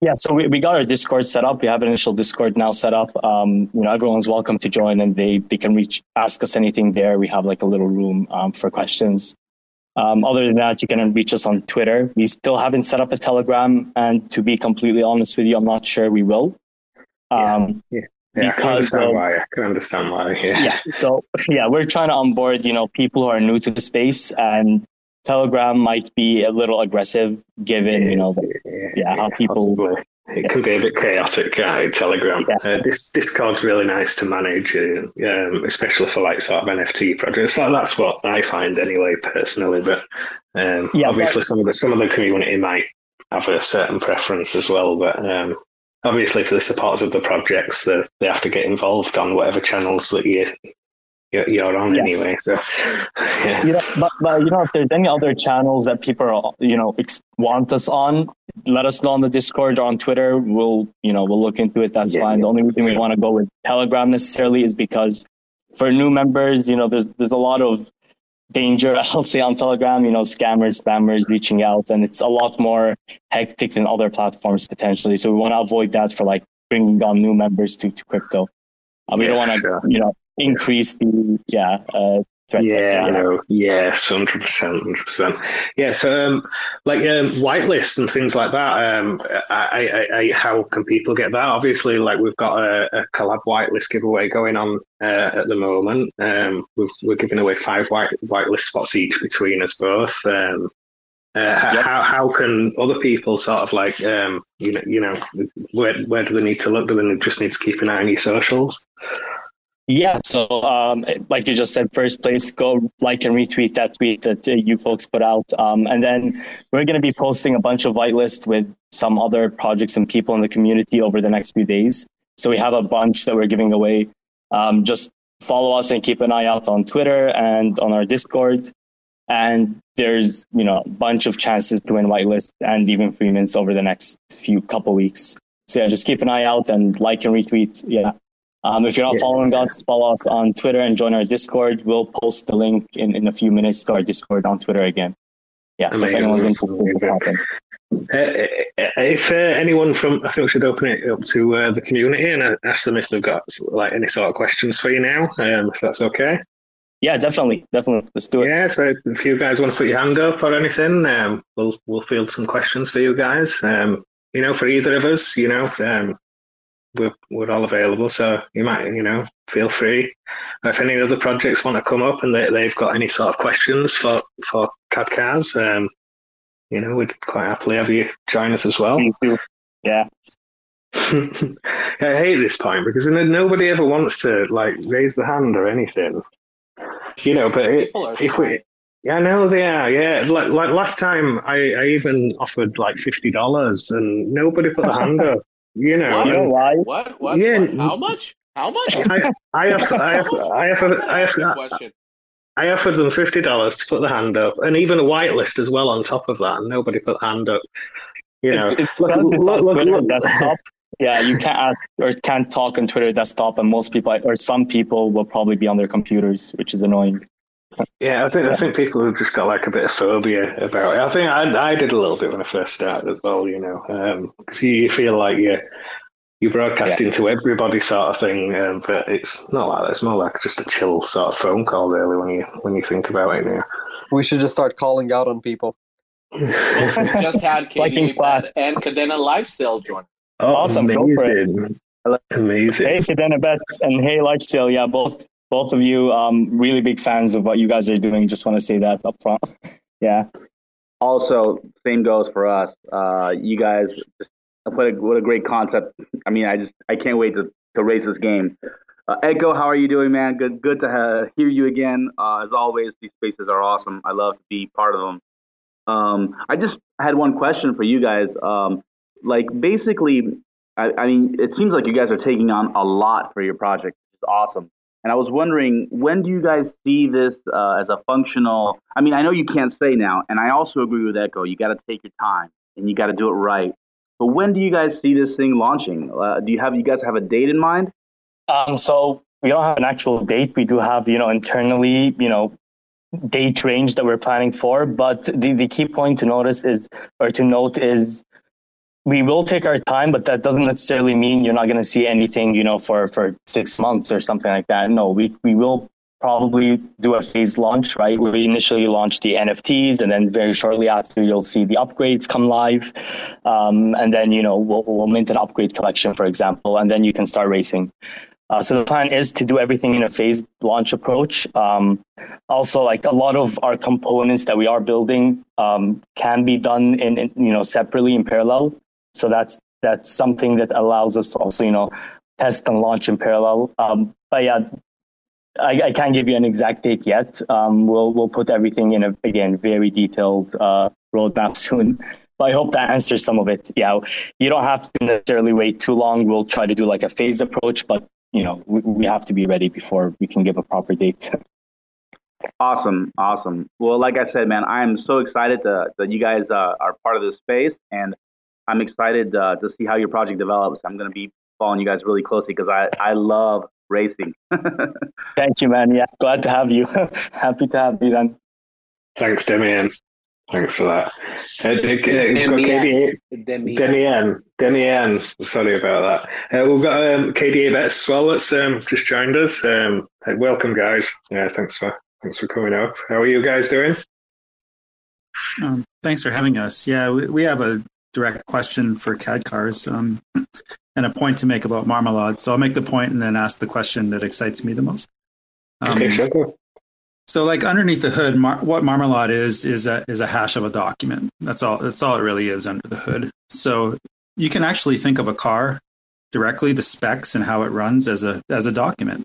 Yeah, so we, we got our Discord set up. We have an initial Discord now set up. Um, you know, everyone's welcome to join, and they they can reach ask us anything there. We have like a little room um, for questions. Um, other than that, you can reach us on Twitter. We still haven't set up a Telegram, and to be completely honest with you, I'm not sure we will. Um, yeah. yeah. yeah. because I can understand of, why. I can understand why. Yeah. yeah. So yeah, we're trying to onboard, you know, people who are new to the space, and Telegram might be a little aggressive, given you know, the, yeah, yeah, how people possibly. It can be a bit chaotic, Telegram. Yeah. Uh, this Discord's really nice to manage, uh, um, especially for like sort of NFT projects. So that's what I find anyway, personally. But um, yeah, obviously, but, some of the some of the community might have a certain preference as well. But um, obviously, for the supporters of the projects, they they have to get involved on whatever channels that you you're on yeah. anyway. So, [SIGHS] yeah. You know, but, but you know, if there's any other channels that people are, you know want us on, let us know on the Discord or on Twitter. We'll you know we'll look into it. That's yeah, fine. The only reason we want to go with Telegram necessarily is because for new members, you know, there's there's a lot of danger, [LAUGHS] I'll say, on Telegram, you know, scammers, spammers reaching out, and it's a lot more hectic than other platforms potentially. So we want to avoid that for like bringing on new members to, to crypto. Uh, we don't want to, you know, increase the yeah uh, yeah, no, yes, hundred percent, hundred percent. Yeah, so um, like um, whitelist and things like that. Um, I, I, I, how can people get that? Obviously, like we've got a, a collab whitelist giveaway going on uh, at the moment. Um, we are giving away five white whitelist spots each between us both. Um, uh, yep. How how can other people sort of like um, you know you know where where do they need to look? Do they just need to keep an eye on your socials? Yeah, so um, like you just said, first place, go like and retweet that tweet that uh, you folks put out. Um, and then we're going to be posting a bunch of whitelists with some other projects and people in the community over the next few days. So we have a bunch that we're giving away. Um, just follow us and keep an eye out on Twitter and on our Discord. And there's, you know, a bunch of chances to win whitelist and even free mints over the next few couple weeks. So yeah, just keep an eye out and like and retweet. Yeah, um, if you're not yeah. following us, follow us on Twitter and join our Discord. We'll post the link in, in a few minutes to our Discord on Twitter again. Yeah, so if anyone's interested, uh, uh, if uh, anyone from, I think we should open it up to uh, the community and ask them if they've got like any sort of questions for you now, um, if that's okay. Yeah, definitely, definitely. Let's do it. Yeah, so if you guys want to put your hand up or anything, um, we'll we'll field some questions for you guys. Um, you know, for either of us, you know, um, we're, we're all available. So you might, you know, feel free. If any other projects want to come up and they, they've got any sort of questions for, for KadCars, um, you know, we'd quite happily have you join us as well. Yeah. [LAUGHS] I hate this point because nobody ever wants to like raise the hand or anything, you know. But it, if we, yeah, I know they are. Yeah, like like last time, I, I even offered like fifty dollars and nobody put a hand [LAUGHS] up. You know, what? you know why? What? What? Yeah. What? How much? How much? [LAUGHS] I, I, offered, I, offered, I, offered, I, offered, I offered them fifty dollars to put the hand up, and even a whitelist as well on top of that, and nobody put the hand up. You know, it's, it's look, look, look, look, desktop. Yeah, you can't ask, or can't talk on Twitter desktop, and most people or some people will probably be on their computers, which is annoying. Yeah, I think I think people have just got like a bit of phobia about it. I think I I did a little bit when I first started as well. You know, because um, you feel like you you broadcasting yeah. to everybody sort of thing, um, but it's not like that. It's more like just a chill sort of phone call, really, when you when you think about it now. We should just start calling out on people. just had [LAUGHS] Katie and Kadena Lifestyle join. Oh, awesome! Amazing. Amazing. Hey, Kadena Bet and hey, Lifestyle. Yeah, both both of you, um, really big fans of what you guys are doing. Just want to say that up front. [LAUGHS] yeah. Also, same goes for us. Uh, you guys just what a, what a great concept. I mean, I just I can't wait to, to race this game. Uh, Echo, how are you doing, man? Good good to have, hear you again. Uh, as always, these spaces are awesome. I love to be part of them. Um, I just had one question for you guys. Um, like, basically, I, I, mean, it seems like you guys are taking on a lot for your project, it's awesome. And I was wondering, when do you guys see this uh, as a functional? I mean, I know you can't say now, and I also agree with Echo. You got to take your time and you got to do it right. But when do you guys see this thing launching? Uh, do you have you guys have a date in mind? Um, so we don't have an actual date. We do have, you know, internally, you know, date range that we're planning for. But the, the key point to notice is, or to note is, we will take our time, but that doesn't necessarily mean you're not going to see anything, you know, for, for six months or something like that. No, we, we will probably do a phased launch, right? We initially launch the NFTs, and then very shortly after, you'll see the upgrades come live, um, and then you know we'll, we'll mint an upgrade collection, for example, and then you can start racing. Uh, so the plan is to do everything in a phased launch approach. Um, also, like a lot of our components that we are building um, can be done in, in, you know separately in parallel. So that's that's something that allows us to also you know test and launch in parallel. Um, but yeah, I, I, can't give you an exact date yet. Um, we'll we'll put everything in a again very detailed uh, roadmap [LAUGHS] soon. But I hope that answers some of it. Yeah, you don't have to necessarily wait too long. We'll try to do like a phased approach, but you know we, we have to be ready before we can give a proper date. [LAUGHS] Awesome, awesome. Well, like I said, man, I am so excited to, that you guys uh, are part of this space, and I'm excited uh, to see how your project develops. I'm going to be following you guys really closely because I, I love racing. [LAUGHS] Thank you, man. Yeah, glad to have you. [LAUGHS] Happy to have you, then. Thanks, Demian. Thanks for that. Uh, Demian. Demian. Demian. Sorry about that. Uh, we've got um, KDA Bets as well that's um, just joined us. Um, welcome, guys. Yeah, thanks for thanks for coming up. How are you guys doing? Um, thanks for having us. Yeah, we, we have a direct question for KadCars. Um, and a point to make about Marmalade. So I'll make the point and then ask the question that excites me the most. Um, okay, sure. So, like underneath the hood, mar- what Marmalade is is a is a hash of a document. That's all. That's all it really is under the hood. So you can actually think of a car directly, the specs and how it runs as a as a document,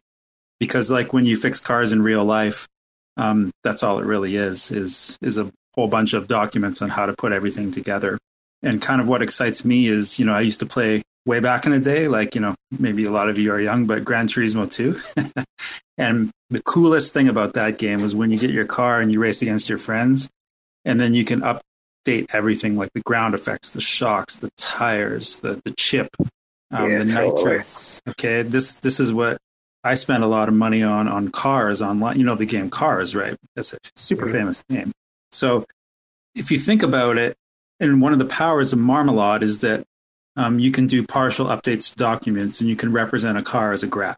because like when you fix cars in real life, um, that's all it really is is is a whole bunch of documents on how to put everything together. And kind of what excites me is, you know, I used to play way back in the day, like, you know, maybe a lot of you are young, but Gran Turismo 2. [LAUGHS] and the coolest thing about that game was when you get your car and you race against your friends, and then you can update everything like the ground effects, the shocks, the tires, the, the chip, um, yeah, the nitrates. Okay. This, this is what I spent a lot of money on, on cars online. You know, the game Cars, right? That's a super mm-hmm. famous game. So if you think about it, and one of the powers of Marmalade is that um, you can do partial updates to documents and you can represent a car as a graph.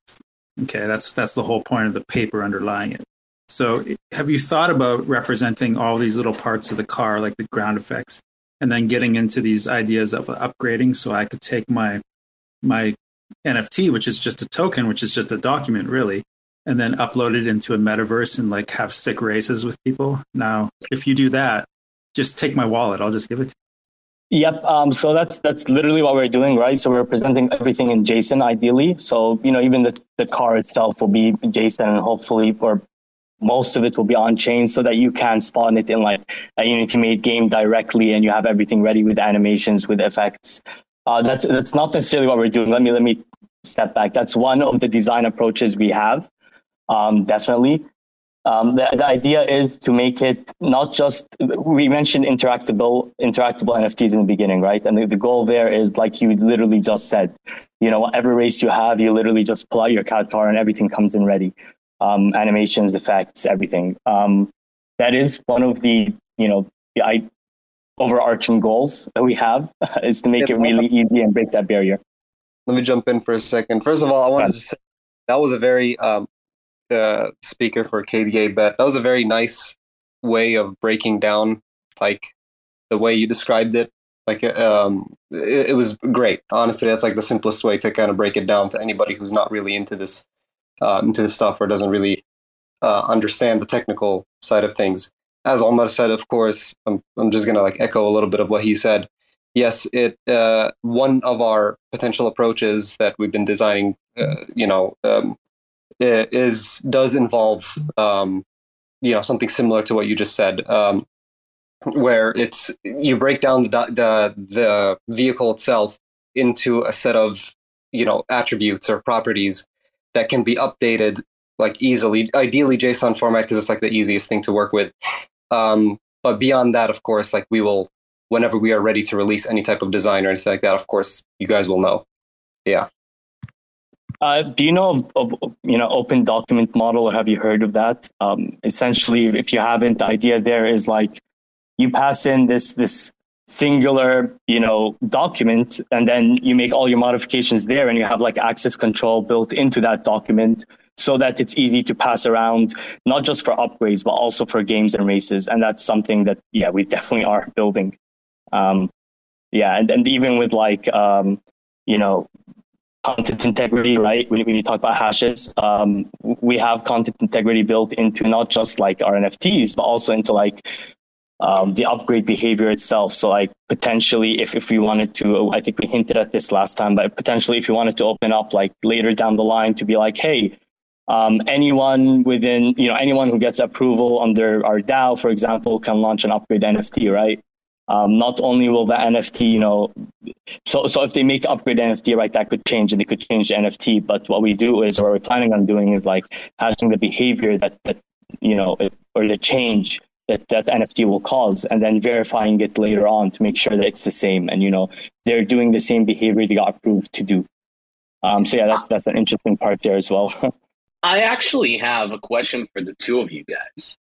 Okay, that's that's the whole point of the paper underlying it. So, have you thought about representing all these little parts of the car, like the ground effects, and then getting into these ideas of upgrading? So I could take my my NFT, which is just a token, which is just a document, really, and then upload it into a metaverse and like have sick races with people. Now, if you do that, just take my wallet. I'll just give it to you. Yep. Um, so that's that's literally what we're doing, right? So we're presenting everything in JSON, ideally. So you know, even the the car itself will be JSON, and hopefully, or most of it will be on chain, so that you can spawn it in like a Unity made game directly, and you have everything ready with animations, with effects. Uh, that's that's not necessarily what we're doing. Let me let me step back. That's one of the design approaches we have. Um, definitely. Um, the, the idea is to make it not just we mentioned interactable interactable NFTs in the beginning, right? And the, the goal there is like you literally just said, you know, whatever race you have, you literally just pull out your KadCar and everything comes in ready. Um, animations, effects, everything. Um, that is one of the you know the I, overarching goals that we have [LAUGHS] is to make it really easy and break that barrier. Let me jump in for a second. First of all, I wanted to say that was a very um, uh, speaker for KDA bet. That was a very nice way of breaking down like the way you described it. Like um, it, it, was great. Honestly, that's like the simplest way to kind of break it down to anybody who's not really into this uh, into this stuff or doesn't really uh, understand the technical side of things. As Omar said, of course, I'm I'm just gonna like echo a little bit of what he said. Yes, it uh, one of our potential approaches that we've been designing, uh, you know, um, is does involve um, you know something similar to what you just said, um, where it's you break down the, the the vehicle itself into a set of you know attributes or properties that can be updated like easily. Ideally json format because it's like the easiest thing to work with. Um, but beyond that of course like we will whenever we are ready to release any type of design or anything like that of course you guys will know. Yeah uh, do you know of, of, you know open document model or have you heard of that? Um, essentially, if you haven't, the idea there is like you pass in this this singular you know document and then you make all your modifications there and you have like access control built into that document so that it's easy to pass around not just for upgrades but also for games and races and that's something that yeah we definitely are building um, yeah and, and even with like um, you know content integrity, right? When, when you talk about hashes, um, we have content integrity built into not just like our NFTs, but also into like um, the upgrade behavior itself. So like potentially, if if we wanted to, I think we hinted at this last time, but potentially if you wanted to open up like later down the line to be like, hey. Um, anyone within, you know, anyone who gets approval under our DAO, for example, can launch an upgrade NFT, right? Um, not only will the NFT, you know, so so if they make upgrade NFT, right, that could change and they could change the NFT. But what we do is, what we're planning on doing is like having the behavior that that you know, or the change that that NFT will cause, and then verifying it later on to make sure that it's the same, and you know, they're doing the same behavior they got approved to do. Um, so yeah, that's that's an interesting part there as well. [LAUGHS] I actually have a question for the two of you guys.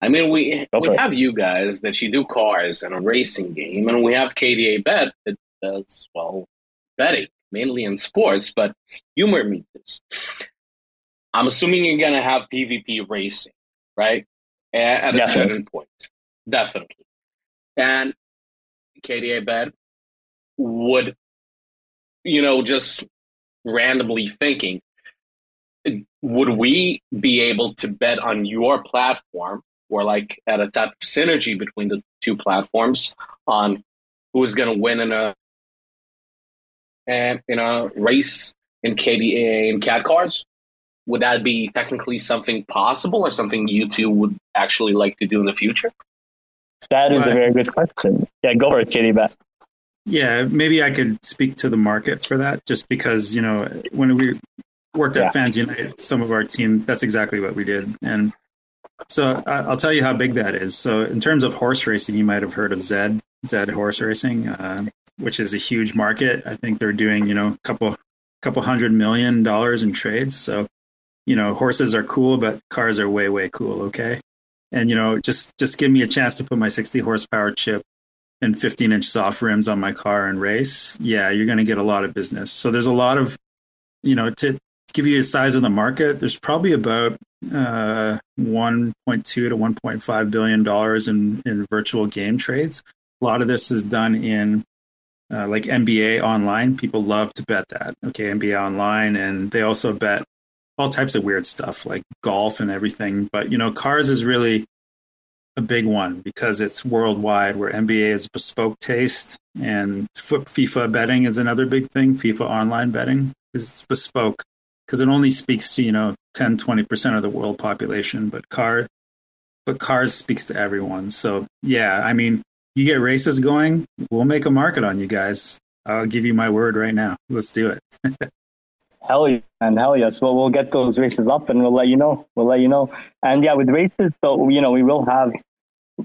I mean, we we have you guys that you do cars and a racing game, and we have KDA Bet that does well betting mainly in sports. But humor me this. I'm assuming you're gonna have PvP racing, right? At, at a certain point, definitely. And KDA Bet would, you know, just randomly thinking, would we be able to bet on your platform or like at a type of synergy between the two platforms on who's going to win in a and in a race in KDA and KadCars? Would that be technically something possible or something you two would actually like to do in the future? That is a very good question. Yeah, go for it, Kitty Bet. Yeah, maybe I could speak to the market for that just because, you know, when we worked at yeah. Fans United, some of our team, that's exactly what we did. And so I'll tell you how big that is. So in terms of horse racing, you might have heard of Zed, Zed Horse Racing, uh, which is a huge market. I think they're doing you know a couple couple hundred million dollars in trades. So you know horses are cool, but cars are way way cool. Okay, and you know just just give me a chance to put my 60 horsepower chip and 15 inch soft rims on my car and race. Yeah, you're going to get a lot of business. So there's a lot of you know to give you a size of the market, there's probably about uh, 1.2 to 1.5 billion dollars in in virtual game trades. A lot of this is done in uh, like NBA online. People love to bet that. Okay, NBA online, and they also bet all types of weird stuff like golf and everything. But you know, cars is really a big one because it's worldwide. Where NBA is bespoke taste, and FIFA betting is another big thing. FIFA online betting is bespoke because it only speaks to you know 10 20% of the world population but car but cars speaks to everyone so yeah i mean you get races going we'll make a market on you guys i'll give you my word right now let's do it [LAUGHS] Hell yeah, and hell yes. Well, we'll get those races up and we'll let you know. We'll let you know. And yeah, with races, so you know, we will have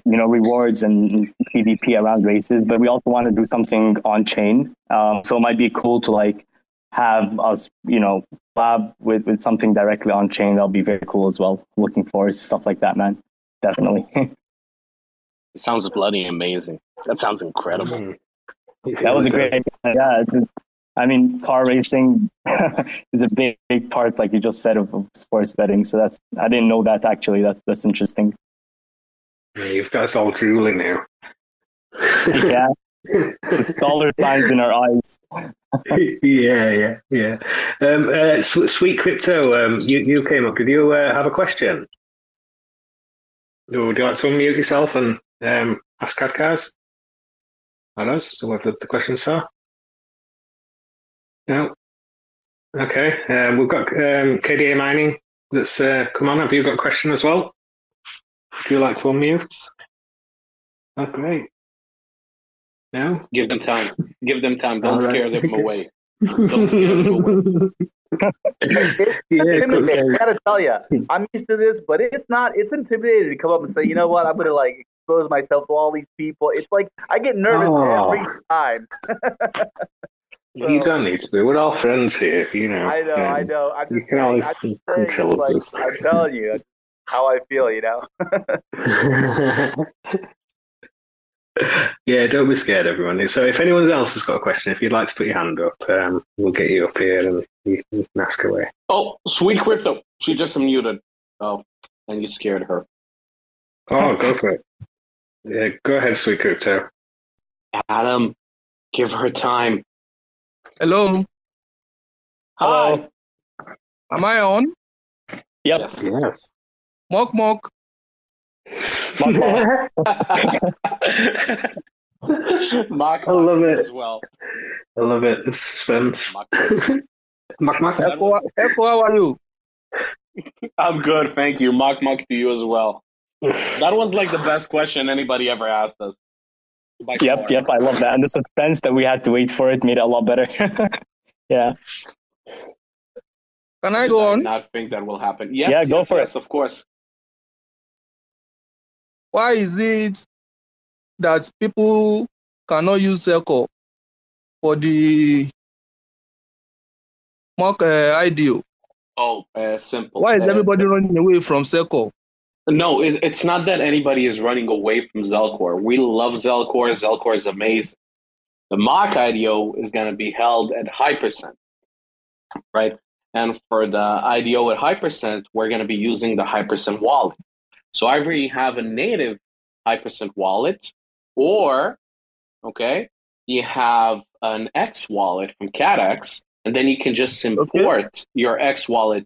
you know rewards and, PvP around races, but we also want to do something on chain. Um, so it might be cool to like have us, you know, lab with with something directly on chain. That'll be very cool as well. Looking forward to stuff like that, man. Definitely. [LAUGHS] it sounds bloody amazing. That sounds incredible. Mm. That was a great idea. Yeah, I mean, car racing [LAUGHS] is a big, big part, like you just said, of, of, sports betting. So that's I didn't know that actually. That's that's interesting. Yeah, you've got us all drooling now. yeah, [LAUGHS] dollar signs in our eyes. [LAUGHS] yeah, yeah, yeah. Um, uh, sweet crypto, um, you you came up. Did you uh, have a question? Would you like to unmute yourself and um, ask KadCars? On us, whoever the questions are. No. Okay. Um, we've got um, KDA Mining that's uh, come on. Have you got a question as well? Would you like to unmute? Oh, great. No? Give them time. Give them time. Don't right. scare them [LAUGHS] away. Don't scare them away. yeah, it's okay. I gotta tell you, I'm used to this, but it's not. It's intimidating to come up and say, you know what, I'm gonna like expose myself to all these people. It's like I get nervous oh. every time. you don't need to be. We're all friends here, you know. I know, I know. I'm you can always control like, this. I'm telling you how I feel, you know. [LAUGHS] [LAUGHS] yeah, don't be scared, everyone. So, if anyone else has got a question, if you'd like to put your hand up, um, we'll get you up here and you can ask away. Oh, sweet crypto. She just unmuted. Oh, and you scared her. Oh, go for it. Yeah, go ahead, sweet crypto. Adam, give her time. Hello. Hi. Am I on? Yep. Yes. yes. Mock mock. Mock mock. mock I love it as well. I love it. The suspense. Mock mock. Echo, how are you? [LAUGHS] I'm good, thank you. Mock mock to you as well. [LAUGHS] That was like the best question anybody ever asked us. Yep, far. yep, I love that. And the suspense that we had to wait for it made it a lot better. [LAUGHS] yeah. Can I go on? I not think that will happen. Yes, yeah, go yes, for yes, it. of course. Why is it that people cannot use Zelcore for the mock uh, IDO? Oh, uh, simple. Why is uh, everybody running away from Zelcore? No, it, it's not that anybody is running away from Zelcore. We love Zelcore. Zelcore is amazing. The mock IDO is going to be held at Hypercent, right? And for the IDO at Hypercent, we're going to be using the Hypercent wallet. So either you have a native Hypercent wallet, or okay, you have an X wallet from Kaddex, and then you can just import okay. your X wallet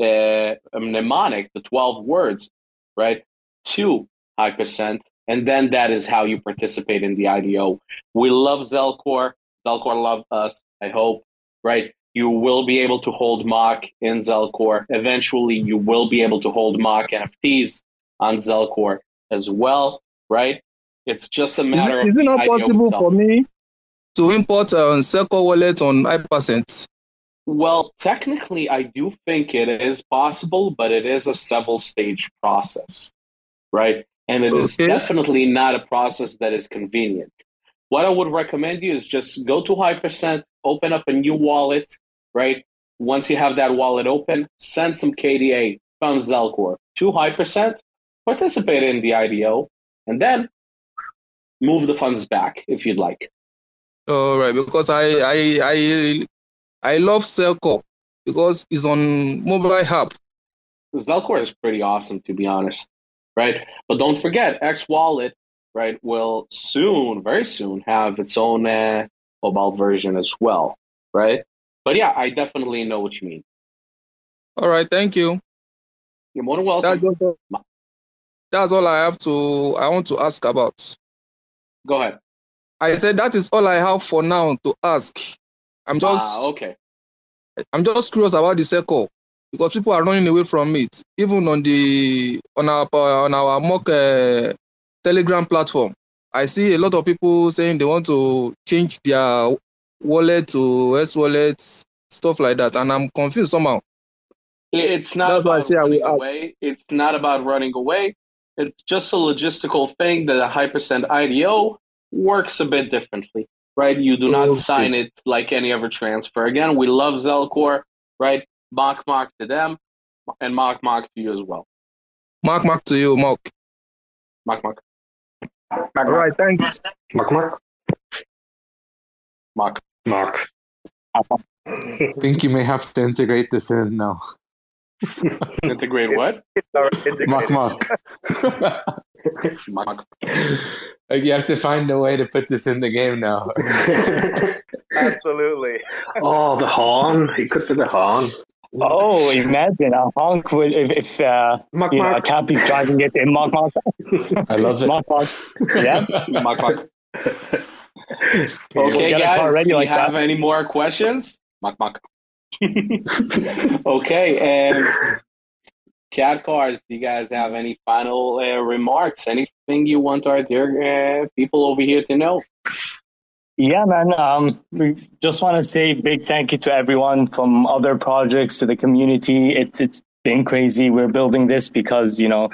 uh, mnemonic, the 12 words, right, to Hypercent. And then that is how you participate in the IDO. We love Zelcore. Zelcore love us, I hope, right? You will be able to hold mock in Zelcore. Eventually, you will be able to hold mock NFTs on Zelcore as well, right? It's just a matter is, of. Is it not possible for me to import uh, a Zelcore wallet on Hypercent? Well, technically, I do think it is possible, but it is a several stage process, right? And it okay. is definitely not a process that is convenient. What I would recommend you is just go to Hypercent, open up a new wallet, right? Once you have that wallet open, send some KDA from Zelcore to Hypercent, participate in the IDO, and then move the funds back if you'd like. All right, because I I I I love Zelcore because it's on mobile app. Zelcore is pretty awesome, to be honest, right? But don't forget, X Wallet, right, will soon, very soon, have its own uh, mobile version as well, right? But yeah, I definitely know what you mean. All right, thank you. You're more than welcome. That's, that's all I have to. I want to ask about. Go ahead. I said that is all I have for now to ask. I'm just ah, okay. I'm just curious about the circle because people are running away from it. Even on the on our on our mock uh, Telegram platform, I see a lot of people saying they want to change their wallet to X wallet stuff like that, and I'm confused somehow. It's not That's about I running away. It's not about running away. It's just a logistical thing that a Hypercent IDO works a bit differently, right? You do not Okay. sign it like any other transfer. Again, we love Zelcore, right? Mock mock to them, and mock mock to you as well. Mark, mark to you, Mark. Mock mock All right, thank you. Mark, Mark, mock. Mark. I think you may have to integrate this in now. [LAUGHS] Integrate what? Mock mock. Mock. like you have to find a way to put this in the game now. [LAUGHS] Absolutely. oh, the horn. He could say the horn. Oh, imagine a honk with if, if uh, Mark, you know, Mark. Cappy's driving it in Mark Mark. I love it. Mark Mark. Yeah. [LAUGHS] Mock mock. We'll Okay, get a car guys. ready do you like have that. any more questions? Mock mock. [LAUGHS] okay, and KadCars. Do you guys have any final uh, remarks? Anything you want our dear uh, people over here to know? Yeah, man. Um, we just want to say big thank you to everyone from other projects to the community. It's it's been crazy. We're building this because you know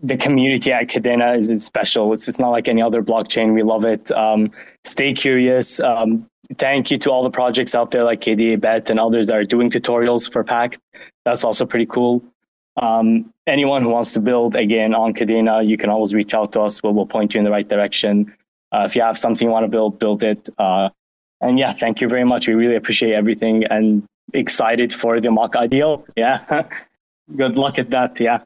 the community at Kadena is, special. It's it's not like any other blockchain. We love it. Um, stay curious. Um, thank you to all the projects out there like KDA Bet and others that are doing tutorials for Pact. That's also pretty cool. Um, anyone who wants to build again on Kadena, you can always reach out to us. We'll, we'll point you in the right direction. Uh, if you have something you want to build, build it. Uh, and yeah, thank you very much. We really appreciate everything and excited for the mock IDO. Yeah. [LAUGHS] Good luck at that. Yeah.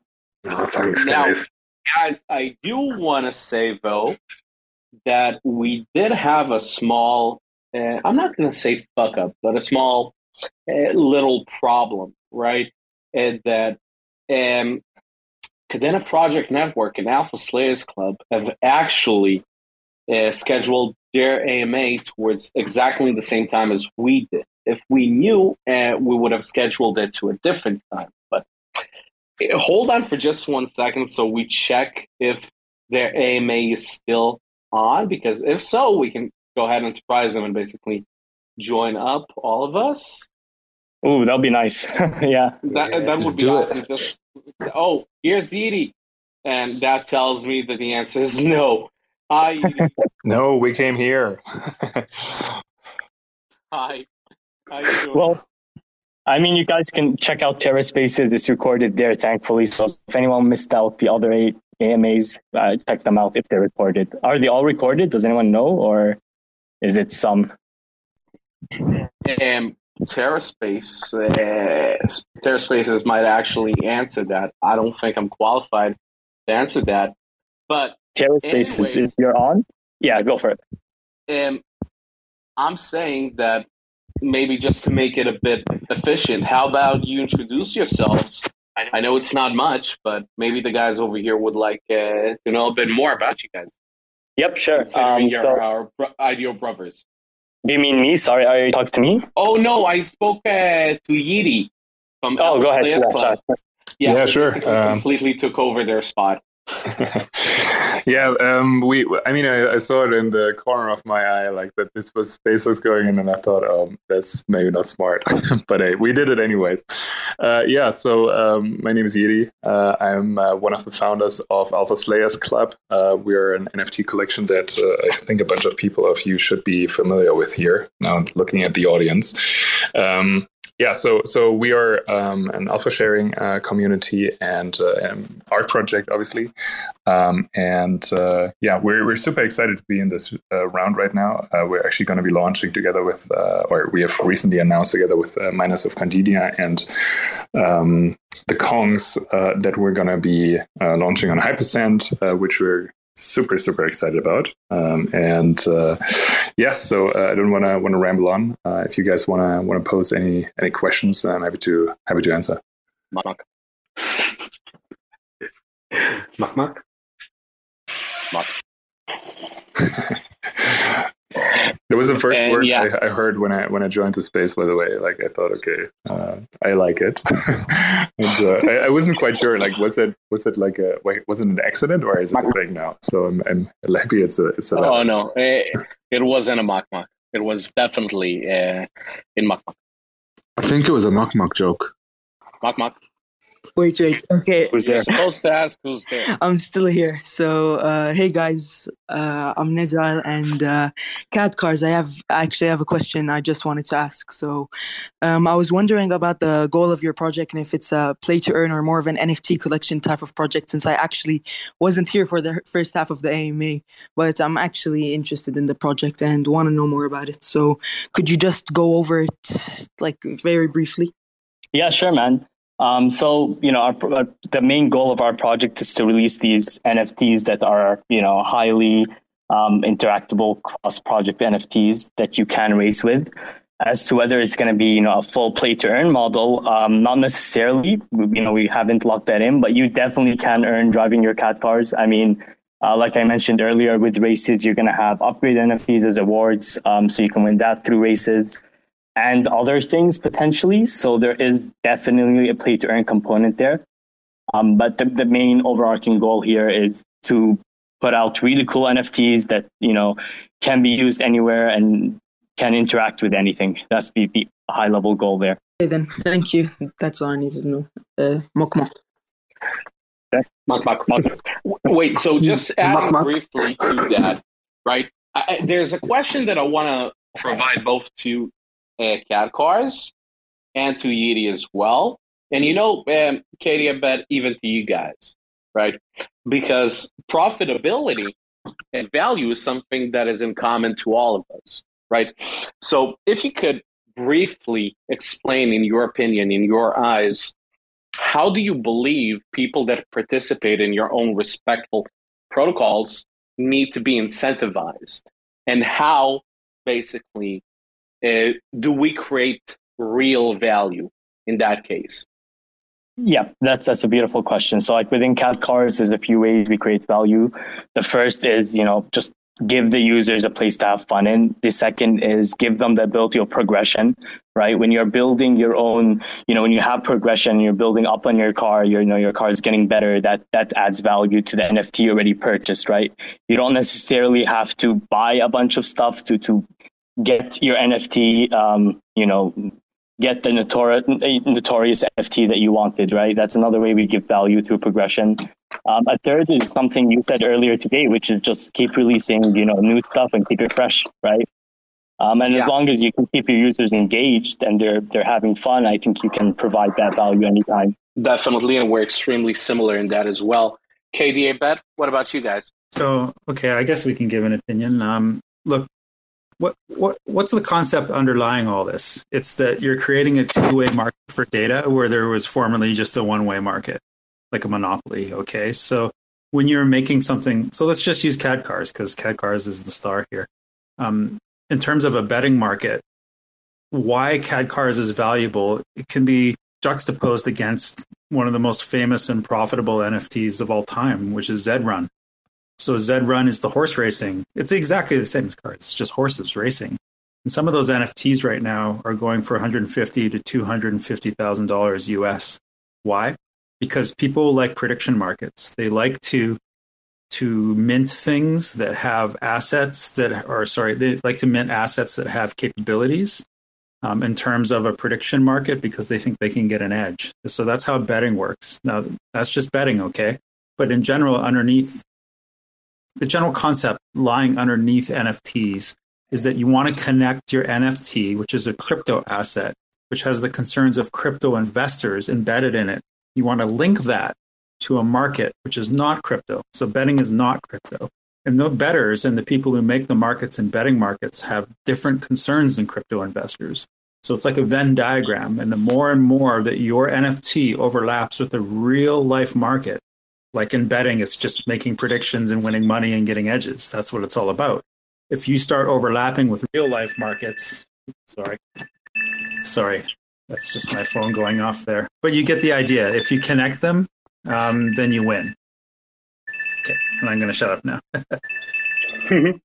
Oh, thanks, Now- guys. Guys, I do want to say though that we did have a small, uh, I'm not going to say fuck up, but a small uh, little problem, right? And that um, Kadena Project Network and Alpha Slayers Club have actually uh, scheduled their AMA towards exactly the same time as we did. If we knew, uh, we would have scheduled it to a different time. But hold on for just one second so we check if their AMA is still on, because if so, we can go ahead and surprise them and basically join up all of us. Ooh, that'll be nice. [LAUGHS] yeah. That, Yeah, that would be do awesome. Just oh, here's Edie, and that tells me that the answer is no. Hi, [LAUGHS] No, we came here. [LAUGHS] Hi. How you doing? Well, I mean, you guys can check out TerraSpaces. It's recorded there, thankfully. So if anyone missed out the other eight AMAs, uh, check them out if they're recorded. Are they all recorded? Does anyone know, or is it some? um, TerraSpace, uh, TerraSpaces might actually answer that. I don't think I'm qualified to answer that, but TerraSpaces, Anyways. if you're on, yeah, go for it. um, I'm saying that maybe just to make it a bit efficient, how about you introduce yourselves? I know it's not much, but maybe the guys over here would like uh, to know a bit more about you guys. Yep, sure. Um, you're so, our bro- ideal brothers. do you mean me? Sorry, are you talking to me? Oh no, I spoke uh, to Yidi from Oh, go ahead. Yeah, Club. Yeah, Yeah, sure. Um, completely took over their spot. [LAUGHS] yeah, um, we. I mean, I, I saw it in the corner of my eye, like that. This was space was going in, and I thought, oh, that's maybe not smart, [LAUGHS] but hey, we did it anyways. Uh, yeah. So um, my name is Yiri. Uh, I'm uh, one of the founders of Alpha Slayers Club. Uh, we're an NFT collection that uh, I think a bunch of people of you should be familiar with here. Now, looking at the audience. Um, yeah, so so we are um, an alpha sharing uh, community and uh, an art project, obviously, um, and uh, yeah, we're we're super excited to be in this uh, round right now. Uh, we're actually going to be launching together with, uh, or we have recently announced together with Miners of Kadenia and um, the Kongs that we're going to be launching on Hypercent, which we're super super excited about um, and uh, yeah so uh, i don't want to want to ramble on uh, if you guys want to want to pose any any questions i'm happy to happy to answer Mark. Mark, Mark. There was the first And, word yeah. I, I heard when I when I joined the space. By the way, like I thought, okay, uh, I like it. [LAUGHS] and, uh, I, I wasn't quite sure. Like, was it was it like a wait, was it an accident or is it a thing now? So I'm, I'm happy it's a it's a Oh no, it, it wasn't a mock mock. It was definitely uh, in mock mock. I think it was a mock mock joke. Mock mock. Wait, wait. Okay. Who's there? supposed to ask who's there. I'm still here. So, uh, hey guys, uh, I'm Nedral and uh, KadCars. I have actually have a question I just wanted to ask. So, um, I was wondering about the goal of your project and if it's a play to earn or more of an NFT collection type of project. Since I actually wasn't here for the first half of the AMA, but I'm actually interested in the project and want to know more about it. So, could you just go over it like very briefly? Yeah, sure, man. Um, so, you know, our, uh, the main goal of our project is to release these NFTs that are, you know, highly um, interactable cross-project NFTs that you can race with. As to whether it's going to be, you know, a full play-to-earn model, um, not necessarily. You know, we haven't locked that in, but you definitely can earn driving your KadCars. I mean, uh, like I mentioned earlier, with races, you're going to have upgrade NFTs as awards, um, so you can win that through races and other things potentially. So there is definitely a play to earn component there. Um, but the, the main overarching goal here is to put out really cool NFTs that, you know, can be used anywhere and can interact with anything. That's the, the high level goal there. Okay, then thank you. That's all I needed to know. Uh, Mok Mok. Mok Mok. Wait, so just adding briefly to that, right? I, there's a question that I want to provide both to uh, KadCars and to Yeti as well. And you know, um, KDA Bet even to you guys, right? Because profitability and value is something that is in common to all of us, right? So if you could briefly explain, in your opinion, in your eyes, how do you believe people that participate in your own respectful protocols need to be incentivized and how basically uh, do we create real value in that case? Yeah, that's that's a beautiful question. So like within KadCars, there's a few ways we create value. The first is, you know, just give the users a place to have fun in. The second is give them the ability of progression, right? When you're building your own, you know, when you have progression, you're building up on your car, you know, your car is getting better. That that adds value to the NFT already purchased, right? You don't necessarily have to buy a bunch of stuff to to get your NFT, um, you know, get the notorious, notorious NFT that you wanted, right? That's another way we give value through progression. Um, a third is something you said earlier today, which is just keep releasing, you know, new stuff and keep it fresh, right? Um, and yeah. as long as you can keep your users engaged and they're they're having fun, I think you can provide that value anytime. Definitely, and we're extremely similar in that as well. KDA bet, what about you guys? So, okay, I guess we can give an opinion. Um, look, what what what's the concept underlying all this? It's that you're creating a two-way market for data where there was formerly just a one-way market, like a monopoly. Okay, so when you're making something, so let's just use KadCars because KadCars is the star here. Um, in terms of a betting market, why KadCars is valuable, it can be juxtaposed against one of the most famous and profitable NFTs of all time, which is Zed Run. So Zed Run is the horse racing. It's exactly the same as cars. It's just horses racing. And some of those NFTs right now are going for 150 to 250 thousand dollars US. Why? Because people like prediction markets. They like to to mint things that have assets that are sorry. They like to mint assets that have capabilities um, in terms of a prediction market because they think they can get an edge. So that's how betting works. Now that's just betting, okay? But in general, underneath the general concept lying underneath NFTs is that you want to connect your NFT, which is a crypto asset, which has the concerns of crypto investors embedded in it. You want to link that to a market which is not crypto. So betting is not crypto. And the betters and the people who make the markets and betting markets have different concerns than crypto investors. So it's like a Venn diagram. And the more and more that your NFT overlaps with the real life market, like in betting, it's just making predictions and winning money and getting edges. That's what it's all about. If you start overlapping with real life markets, sorry, sorry, that's just my phone going off there. But you get the idea. If you connect them, um, then you win. Okay, and I'm going to shut up now. [LAUGHS]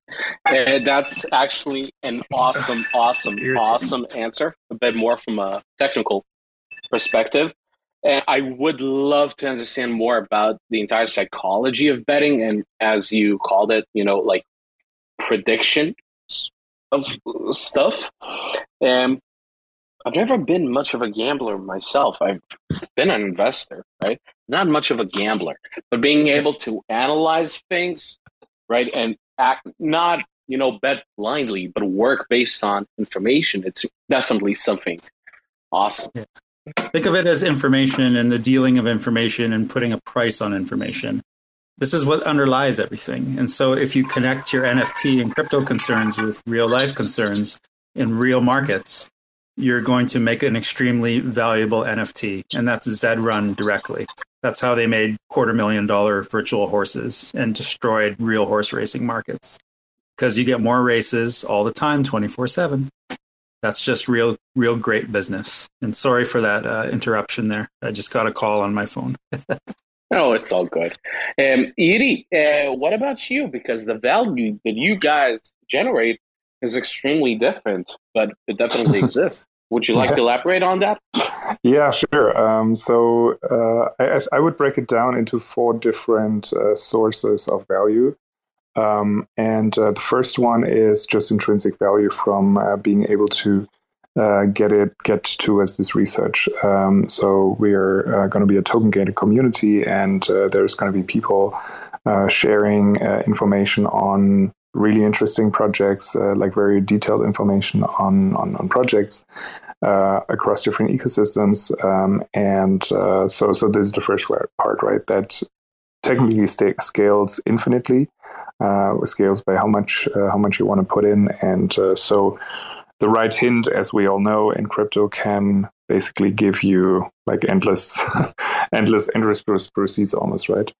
that's actually an awesome, awesome, awesome answer. A bit more from a technical perspective. And I would love to understand more about the entire psychology of betting and, as you called it, you know, like prediction of stuff. And I've never been much of a gambler myself. I've been an investor, right? Not much of a gambler, but being able to analyze things, right, and act not you know bet blindly, but work based on information. It's definitely something awesome. Think of it as information and the dealing of information and putting a price on information. This is what underlies everything. And so if you connect your NFT and crypto concerns with real life concerns in real markets, you're going to make an extremely valuable NFT. And that's Zed Run directly. That's how they made quarter million dollar virtual horses and destroyed real horse racing markets. Because you get more races all the time, 24 7 that's just real, real great business. And sorry for that uh, interruption there. I just got a call on my phone. [LAUGHS] no, it's all good. Um, Iri, uh, what about you? Because the value that you guys generate is extremely different, but it definitely [LAUGHS] exists. Would you like yeah. to elaborate on that? Yeah, sure. Um, so uh, I, I, would break it down into four different uh, sources of value. Um, and uh, the first one is just intrinsic value from uh, being able to uh, get it get to as this research. Um, so we're uh, going to be a token gated community, and uh, there's going to be people uh, sharing information on really interesting projects, like very detailed information on on, on projects. across different ecosystems, um, and so so this is the first part, right? That technically scales infinitely, uh, scales by how much uh, how much you want to put in, and uh, so the right hint, as we all know, in crypto can basically give you like endless, [LAUGHS] endless interest proceeds almost, right?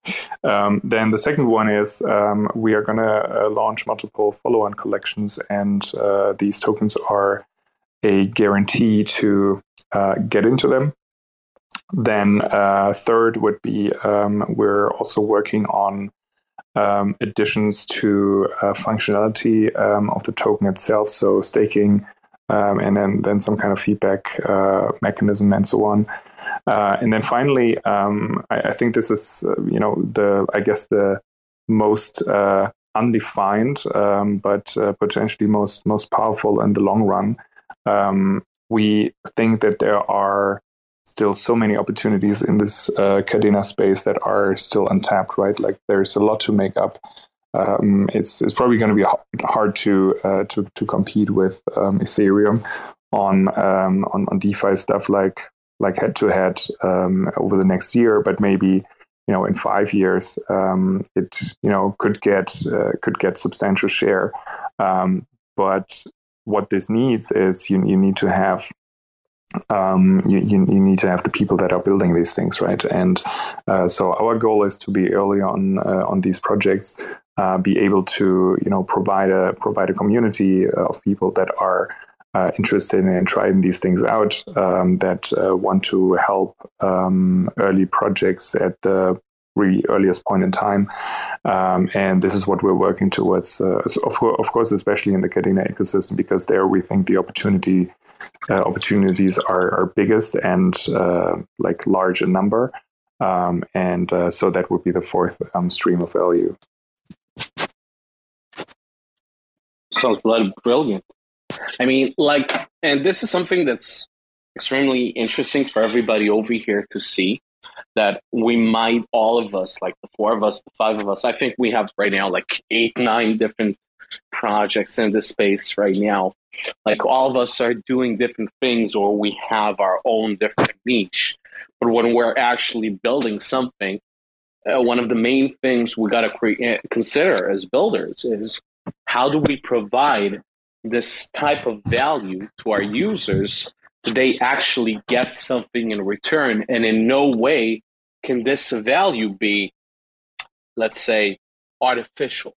Um, then the second one is um, we are going to uh, launch multiple follow-on collections, and uh, these tokens are a guarantee to uh, get into them then uh, third would be um, we're also working on um, additions to uh, functionality um, of the token itself, so staking, um, and then then some kind of feedback uh, mechanism and so on. Uh, and then finally, um, I, I, think this is uh, you know the I guess the most uh, undefined, um, but potentially most most powerful in the long run. we think that there are still so many opportunities in this uh, Kadena space that are still untapped, right? Like there's a lot to make up. Um, it's it's probably going to be hard to uh, to to compete with um, Ethereum on um, on on DeFi stuff like like head to head over the next year, but maybe you know in five years um, it you know could get uh, could get substantial share. Um, but what this needs is you you need to have um, you, you, you, need to have the people that are building these things, right? And uh, so our goal is to be early on uh, on these projects, uh, be able to you know provide a provide a community of people that are uh, interested in trying these things out, um, that uh, want to help um, early projects at the really earliest point in time. Um, and this is what we're working towards, uh, so of, of, course, especially in the Kadena ecosystem, because there we think the opportunity uh, opportunities are, are biggest and uh, like large in number. Um, and uh, so that would be the fourth um, stream of value. Sounds brilliant. I mean, like, and this is something that's extremely interesting for everybody over here to see that we might all of us like the four of us the five of us i think we have right now like eight nine different projects in the space right now. Like all of us are doing different things or we have our own different niche. But when we're actually building something uh, one of the main things we got to create consider as builders is how do we provide this type of value to our users do they actually get something in return? And in no way can this value be let's say artificial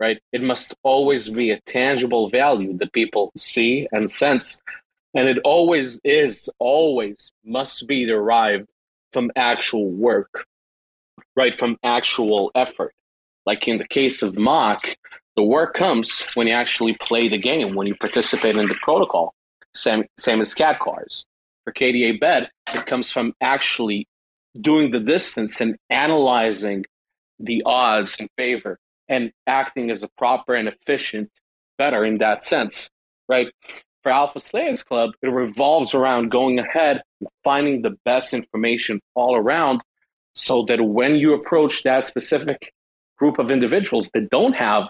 right? It must always be a tangible value that people see and sense. And it always is, always must be derived from actual work, right? From actual effort. Like in the case of Mock, the work comes when you actually play the game, when you participate in the protocol. Same, same as KadCars. For KDA Bet, it comes from actually doing the distance and analyzing the odds in favor and acting as a proper and efficient better in that sense, right? for Alpha Slayers Club, it revolves around going ahead and finding the best information all around so that when you approach that specific group of individuals that don't have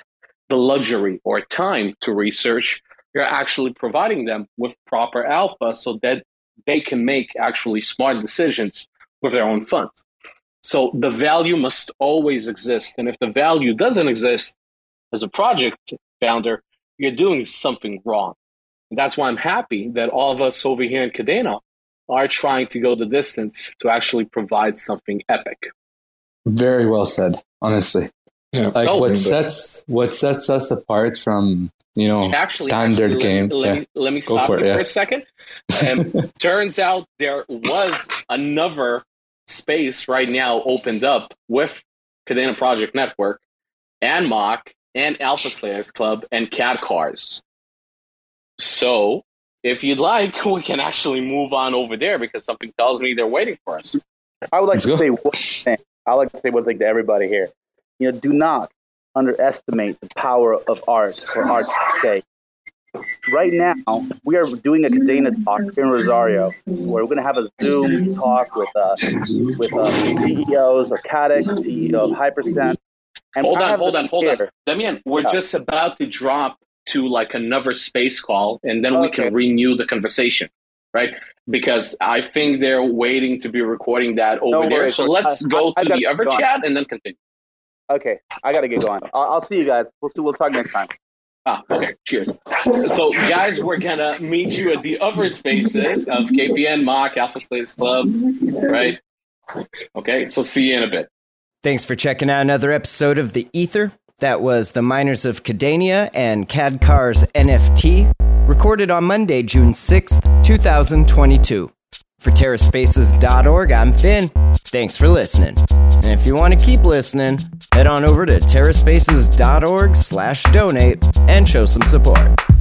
the luxury or time to research, you're actually providing them with proper alpha so that they can make actually smart decisions with their own funds. So the value must always exist. And if the value doesn't exist as a project founder, you're doing something wrong. And that's why I'm happy that all of us over here in Kadena are trying to go the distance to actually provide something epic. Very well said, honestly. Yeah. Like Oh, what but- sets what sets us apart from you know Actually, standard actually, game. Let, let, yeah. me, let me Go stop for you it, yeah. for a second. And [LAUGHS] um, turns out there was another space right now opened up with Kadena Project Network and Mock and Alpha Slayers Club and KadCars. So, if you'd like, [LAUGHS] we can actually move on over there because something tells me they're waiting for us. I would like Let's to go. say one thing. I would like to say one thing to everybody here. You know, do not underestimate the power of art for art's sake. Right now, we are doing a Kadena talk here in Rosario, where we're going to have a Zoom talk with uh, with uh, CEOs of Kaddex, CEO of Hypercent. And hold on, hold on, hold on. here. Damian, we're Yeah. just about to drop to like another space call and then we can renew the conversation, right? Because I think they're waiting to be recording that over No there. So let's I- go I- to the other chat and then continue. Okay, I got to get going. I'll, I'll see you guys. We'll see. We'll talk next time. Ah, okay, cheers. So, guys, we're gonna meet you at the other spaces of KPN, Mock, Alpha Slayers Club, right? Okay, so see you in a bit. Thanks for checking out another episode of The Ether. That was the Miners of Kadenia and KadCars NFT, recorded on Monday, June 6th, 2022. For TerraSpaces.org, I'm Finn. Thanks for listening. And if you want to keep listening, head on over to TerraSpaces.org slash donate and show some support.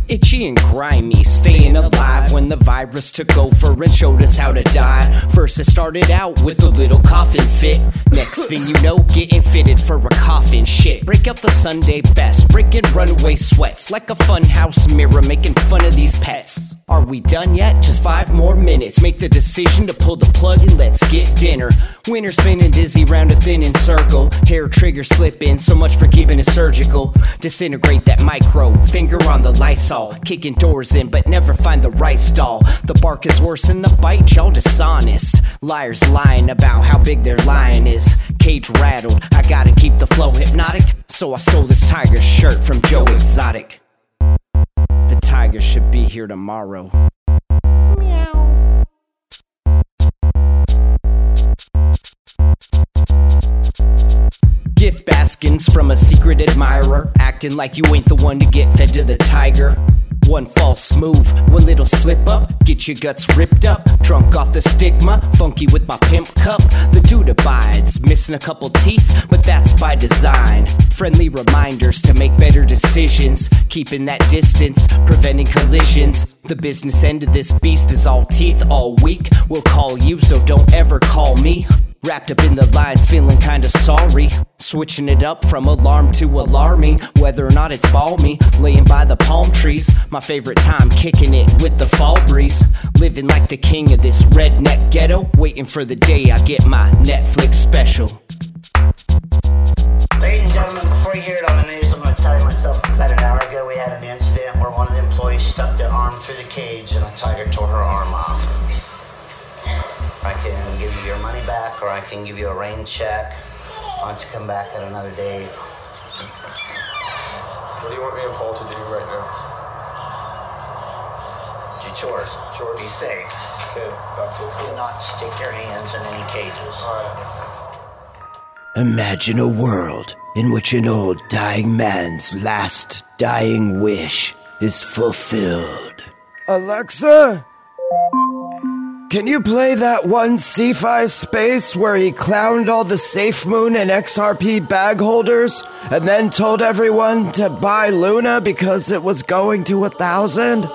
Itchy and grimy, staying alive when the virus took over and showed us how to die. First, it started out with a little coffin fit. Next thing you know, getting fitted for a coffin. Shit, break out the Sunday best, breaking runaway sweats like a funhouse mirror, making fun of these pets. Are we done yet? Just five more minutes. Make the decision to pull the plug and let's get dinner. Winter spinning dizzy round a thinning circle. Hair trigger slipping, so much for keeping it surgical. Disintegrate that micro, finger on the Lysol. Kicking doors in, but never find the right stall. The bark is worse than the bite, y'all dishonest. Liars lying about how big their lion is. Cage rattled, I gotta keep the flow hypnotic. So I stole this tiger shirt from Joe Exotic. The tiger should be here tomorrow. Gift baskins from a secret admirer, acting like you ain't the one to get fed to the tiger. One false move, one little slip up, get your guts ripped up. Drunk off the stigma, funky with my pimp cup. The dude abides, missing a couple teeth, but that's by design. Friendly reminders to make better decisions, keeping that distance, preventing collisions. The business end of this beast is all teeth all week. We'll call you, so don't ever call me. Wrapped up in the lines, feeling kinda sorry. Switching it up from alarm to alarming. Whether or not it's balmy, laying by the palm trees. My favorite time, kicking it with the fall breeze. Living like the king of this redneck ghetto. Waiting for the day I get my Netflix special. Ladies and gentlemen, before you hear it on the news, I'm going to tell you myself. About an hour ago, we had an incident where one of the employees stuck their arm through the cage and a tiger tore her arm off. I can give you your money back or I can give you a rain check. Why don't you come back at another date? What do you want me and Paul to do right now? Do chores. Chores. Be safe. Okay, back to Do not stick your hands in any cages. Alright. Imagine a world in which an old dying man's last dying wish is fulfilled. Alexa? Can you play that one Ci-Fi space where he clowned all the Safe Moon and XRP bag holders and then told everyone to buy Luna because it was going to a thousand?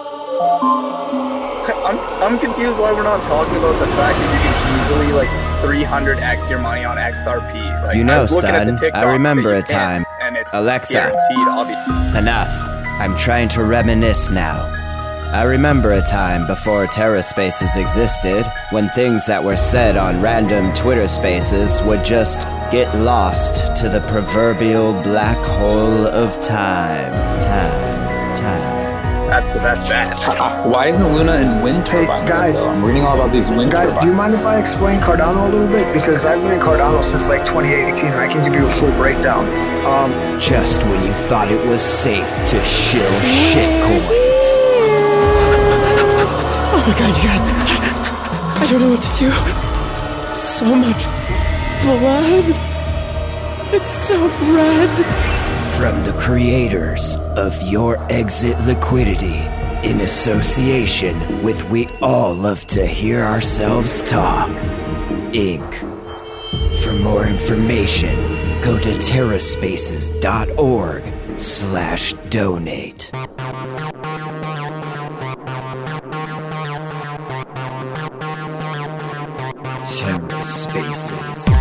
I'm, I'm confused why we're not talking about the fact that you can easily like 300x your money on XRP. Like, you I know, at son, I remember a time. and it's Alexa. Enough. I'm trying to reminisce now. I remember a time before TerraSpaces existed when things that were said on random Twitter spaces would just get lost to the proverbial black hole of time. Time, time. That's the best bet. Why isn't Luna in wind turbines? Hey, guys. though? I'm reading all about these wind Guys, turbines. do you mind if I explain Cardano a little bit? Because I've been in Cardano since like 2018 and I can give you a full breakdown. Um, Just when you thought it was safe to shill shitcoins. Oh my god, you guys. I don't know what to do. So much blood. It's so red. From the creators of Your Exit Liquidity, in association with We All Love to Hear Ourselves Talk, Inc. For more information, go to terraspaces.org slash donate. TerraSpaces.